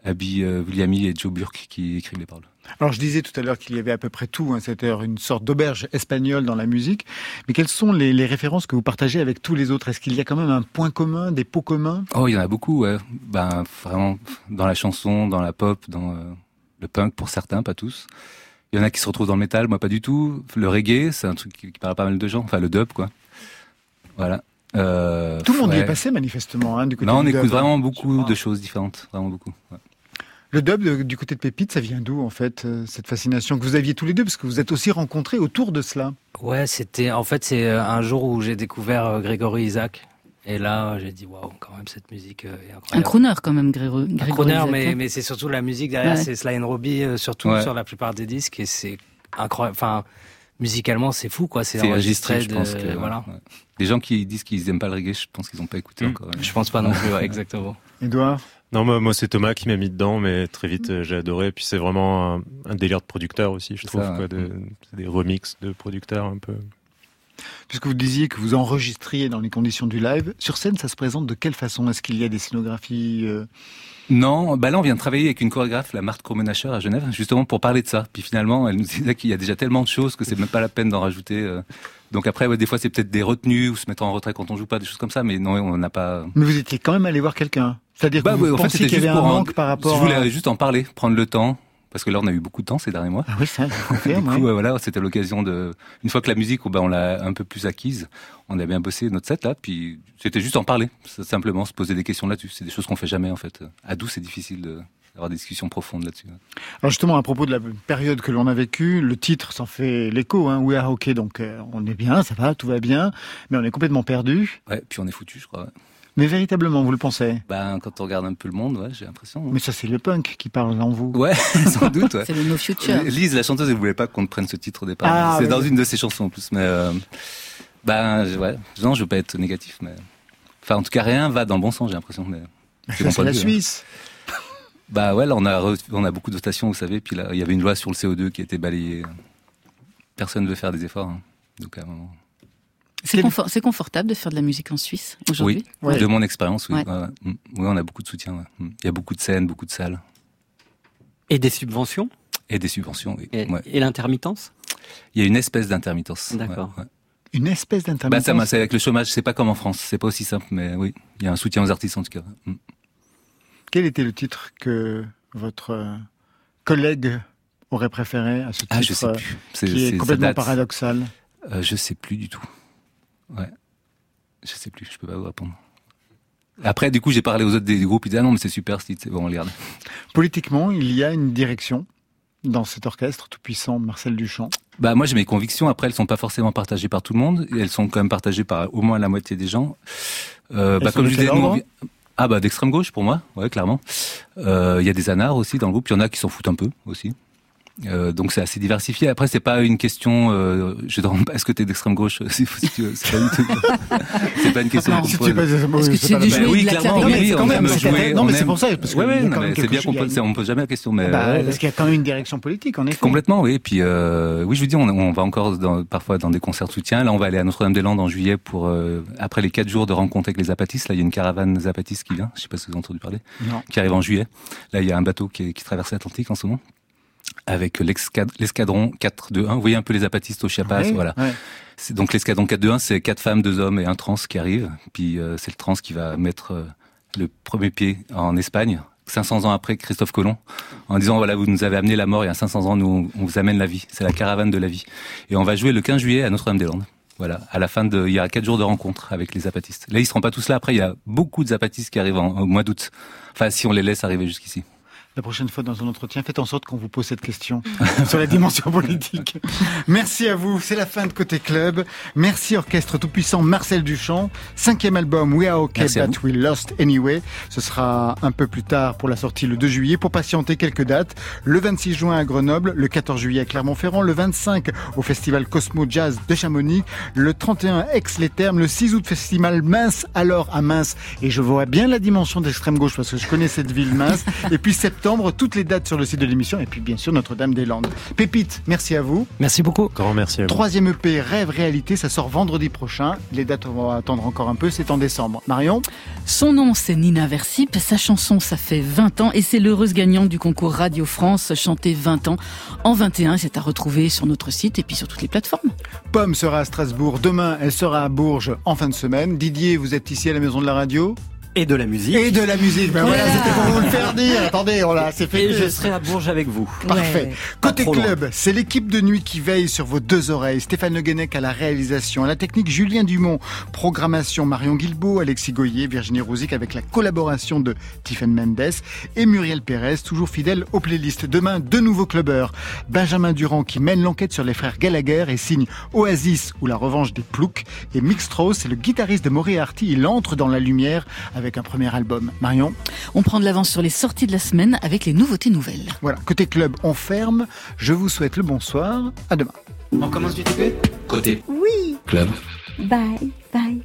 Abby euh, Williamy et Joe Burke, qui écrivent les paroles. Alors, je disais tout à l'heure qu'il y avait à peu près tout. Hein, C'était une sorte d'auberge espagnole dans la musique. Mais quelles sont les, les références que vous partagez avec tous les autres? Est-ce qu'il y a quand même un point commun, des pots communs? Oh, il y en a beaucoup, ouais. Ben, vraiment, dans la chanson, dans la pop, dans euh, le punk pour certains, pas tous. Il y en a qui se retrouvent dans le métal, moi pas du tout. Le reggae, c'est un truc qui, qui parle à pas mal de gens. Enfin, le dub, quoi. Voilà. Euh, Tout le monde y ouais. est passé, manifestement, hein, du côté Non, on du écoute dub. vraiment beaucoup de choses différentes. Vraiment beaucoup. ouais. Le dub de- du côté de Pépite, ça vient d'où, en fait, euh, cette fascination que vous aviez tous les deux? Parce que vous êtes aussi rencontrés autour de cela. Ouais, c'était en fait c'est euh, un jour où j'ai découvert euh, Grégory Isaac et là j'ai dit waouh quand même cette musique est Un incroyable. crooner quand même, Grégory. Un crooner, Isaac, mais, hein. mais c'est surtout la musique derrière, Ouais. c'est Sly and Robbie, surtout Ouais. sur la plupart des disques, et c'est incroyable. Enfin, musicalement, c'est fou, quoi. C'est C'est enregistré, enregistré, je pense de- que. voilà. ouais. Les gens qui disent qu'ils aiment pas le reggae, je pense qu'ils n'ont pas écouté encore. ouais. Je pense pas non plus, ouais, exactement. Edouard Non, moi, moi c'est Thomas qui m'a mis dedans, mais très vite euh, j'ai adoré. Et puis c'est vraiment un, un délire de producteur aussi, je trouve. ça, ouais. quoi, de- c'est des remixes de producteurs un peu. Puisque vous disiez que vous enregistriez dans les conditions du live, sur scène, ça se présente de quelle façon? Est-ce qu'il y a des scénographies euh, Non, bah là on vient de travailler avec une chorégraphe, la Marthe Kromenacher à Genève, justement pour parler de ça. Puis finalement, elle nous disait qu'il y a déjà tellement de choses que c'est même pas la peine d'en rajouter. euh. Donc après, ouais, des fois c'est peut-être des retenues ou se mettre en retrait quand on joue pas, des choses comme ça. Mais non, on n'a pas. Mais vous étiez quand même allé voir quelqu'un C'est-à-dire que Bah vous ouais, en fait, qu'il y avait un manque par rapport Je voulais à... juste en parler, prendre le temps. Parce que là, on a eu beaucoup de temps ces derniers mois. Ah oui, ça, je Du confirme. coup, ouais. euh, voilà, c'était l'occasion de. Une fois que la musique, oh, bah, on l'a un peu plus acquise, on a bien bossé notre set là, puis c'était juste en parler, simplement se poser des questions là-dessus. C'est des choses qu'on fait jamais en fait. À 12, c'est difficile de- d'avoir des discussions profondes là-dessus. Alors justement, à propos de la période que l'on a vécue, le titre s'en fait l'écho, hein, We Are OK, donc euh, on est bien, ça va, tout va bien, mais on est complètement perdu. Ouais, puis on est foutu, je crois. ouais. Mais véritablement, vous le pensez Ben, quand on regarde un peu le monde, ouais, j'ai l'impression. hein. Mais ça, c'est le punk qui parle en vous. Ouais, sans doute. Ouais. C'est le No Future. Lise, la chanteuse, elle voulait pas qu'on prenne ce titre au départ. Ah, c'est oui. dans une de ses chansons en plus, mais euh, ben je- ouais, non, je veux pas être négatif, mais enfin en tout cas rien va dans le bon sens, j'ai l'impression. Mais c'est de la vue, hein. Suisse. Bah ouais, là on a on a beaucoup de stations, vous savez, puis là il y avait une loi sur le CO2 qui a été balayée. Personne ne veut faire des efforts, hein. donc à un moment. C'est confort- c'est confortable de faire de la musique en Suisse aujourd'hui? Oui, de mon expérience, oui. Ouais. Ouais, ouais. Mm. Oui, on a beaucoup de soutien. ouais. Mm. Il y a beaucoup de scènes, beaucoup de salles Et des subventions? Et des subventions. Oui. Et, Ouais. et l'intermittence? Il y a une espèce d'intermittence. D'accord. Ouais, ouais. Une espèce Bah, d'intermittence. ça, m'a- c'est avec le chômage, c'est pas comme en France, c'est pas aussi simple, mais oui, il y a un soutien aux artistes en tout cas. Mm. Quel était le titre que votre euh, collègue aurait préféré à ce titre Ah, je sais euh, plus. C'est- qui est, complètement paradoxal? Euh, je sais plus du tout. Ouais. Je sais plus, je peux pas vous répondre. Après, du coup, j'ai parlé aux autres des groupes, ils disaient, ah non, mais c'est super c'est bon, on le garde. Politiquement, il y a une direction dans cet orchestre tout puissant, Marcel Duchamp. Bah, moi, j'ai mes convictions. Après, elles sont pas forcément partagées par tout le monde. Et elles sont quand même partagées par au moins la moitié des gens. Euh, bah, comme je disais, nous, ah, bah, d'extrême gauche pour moi. Ouais, clairement. Euh, Il y a des anards aussi dans le groupe. Il y en a qui s'en foutent un peu aussi. Euh, donc c'est assez diversifié. Après c'est pas une question. Euh, je te rends pas. Est-ce que t'es d'extrême gauche tu veux, C'est pas du une question. Tu es Est-ce que c'est c'est pas de la- jouer oui, clairement, oui, Non, mais on quand aime jouer. non, on mais c'est pour ça, parce que Ouais, c'est bien qu'on pose, on pose jamais la question, mais Bah, ouais. Parce qu'il y a quand même une direction politique, en effet. Complètement, oui. Et puis, euh, oui, je vous dis, on, on va encore dans- parfois dans des concerts de soutien. Là, on va aller à Notre-Dame-des-Landes en juillet pour euh, après les quatre jours de rencontre avec les zapatistes. Là, il y a une caravane zapatiste qui vient. Je sais pas si vous avez entendu parler. Non. Qui arrive en juillet. Là, il y a un bateau qui traverse l'Atlantique en ce moment avec l'escadron 421. Vous voyez un peu les zapatistes au Chiapas, voilà. ouais. Donc l'escadron 421, c'est quatre femmes, deux hommes et un trans qui arrive. Puis euh, c'est le trans qui va mettre euh, le premier pied en Espagne. 500 ans après Christophe Colomb, en disant voilà vous nous avez amené la mort il y a 500 ans nous on vous amène la vie c'est la caravane de la vie et on va jouer le 15 juillet à Notre-Dame-des-Landes voilà à la fin de il y a quatre jours de rencontre avec les zapatistes là ils seront pas tous là après il y a beaucoup de zapatistes qui arrivent en- au mois d'août enfin si on les laisse arriver jusqu'ici La prochaine fois dans un entretien, faites en sorte qu'on vous pose cette question sur la dimension politique. Merci à vous, c'est la fin de Côté Club. Merci Orchestre Tout-Puissant Marcel Duchamp. Cinquième album We Are Okay But We Lost Anyway. Ce sera un peu plus tard pour la sortie le 2 juillet. Pour patienter quelques dates, le 26 juin à Grenoble, le 14 juillet à Clermont-Ferrand, le 25 au Festival Cosmo Jazz de Chamonix, le 31 Aix-les-Thermes, le 6 août Festival Mince alors à Mince. Et je vois bien la dimension d'extrême gauche parce que je connais cette ville Mince. Et puis septembre, toutes les dates sur le site de l'émission et puis bien sûr Notre-Dame-des-Landes. Pépite, merci à vous. Merci beaucoup. Grand merci à vous. Troisième EP Rêve Réalité, ça sort vendredi prochain. Les dates, on va attendre encore un peu, c'est en décembre. Marion Son nom, c'est Nina Versip. Sa chanson, ça fait 20 ans et c'est l'heureuse gagnante du concours Radio France, chanté 20 ans en 21. C'est à retrouver sur notre site et puis sur toutes les plateformes. Pomme sera à Strasbourg. Demain, elle sera à Bourges en fin de semaine. Didier, vous êtes ici à la Maison de la Radio? Et de la musique. Et de la musique. Ben voilà, c'était pour vous le faire dire. Attendez, on l'a, c'est fait. Et je serai à Bourges avec vous. Parfait. Côté club, c'est l'équipe de nuit qui veille sur vos deux oreilles. Stéphane Le Guenec à la réalisation, à la technique Julien Dumont, programmation Marion Guilbault, Alexis Goyer, Virginie Rouzic avec la collaboration de Tiffen Mendes et Muriel Pérez, toujours fidèle aux playlists. Demain, deux nouveaux clubbeurs. Benjamin Durand qui mène l'enquête sur les frères Gallagher et signe Oasis ou la revanche des ploucs. Et Mick Strauss, c'est le guitariste de Moriarty. Il entre dans la lumière avec un premier album. Marion On prend de l'avance sur les sorties de la semaine avec les nouveautés nouvelles. Voilà, côté club, on ferme. Je vous souhaite le bonsoir. À demain. On commence du TP Côté Oui. club. Bye, bye.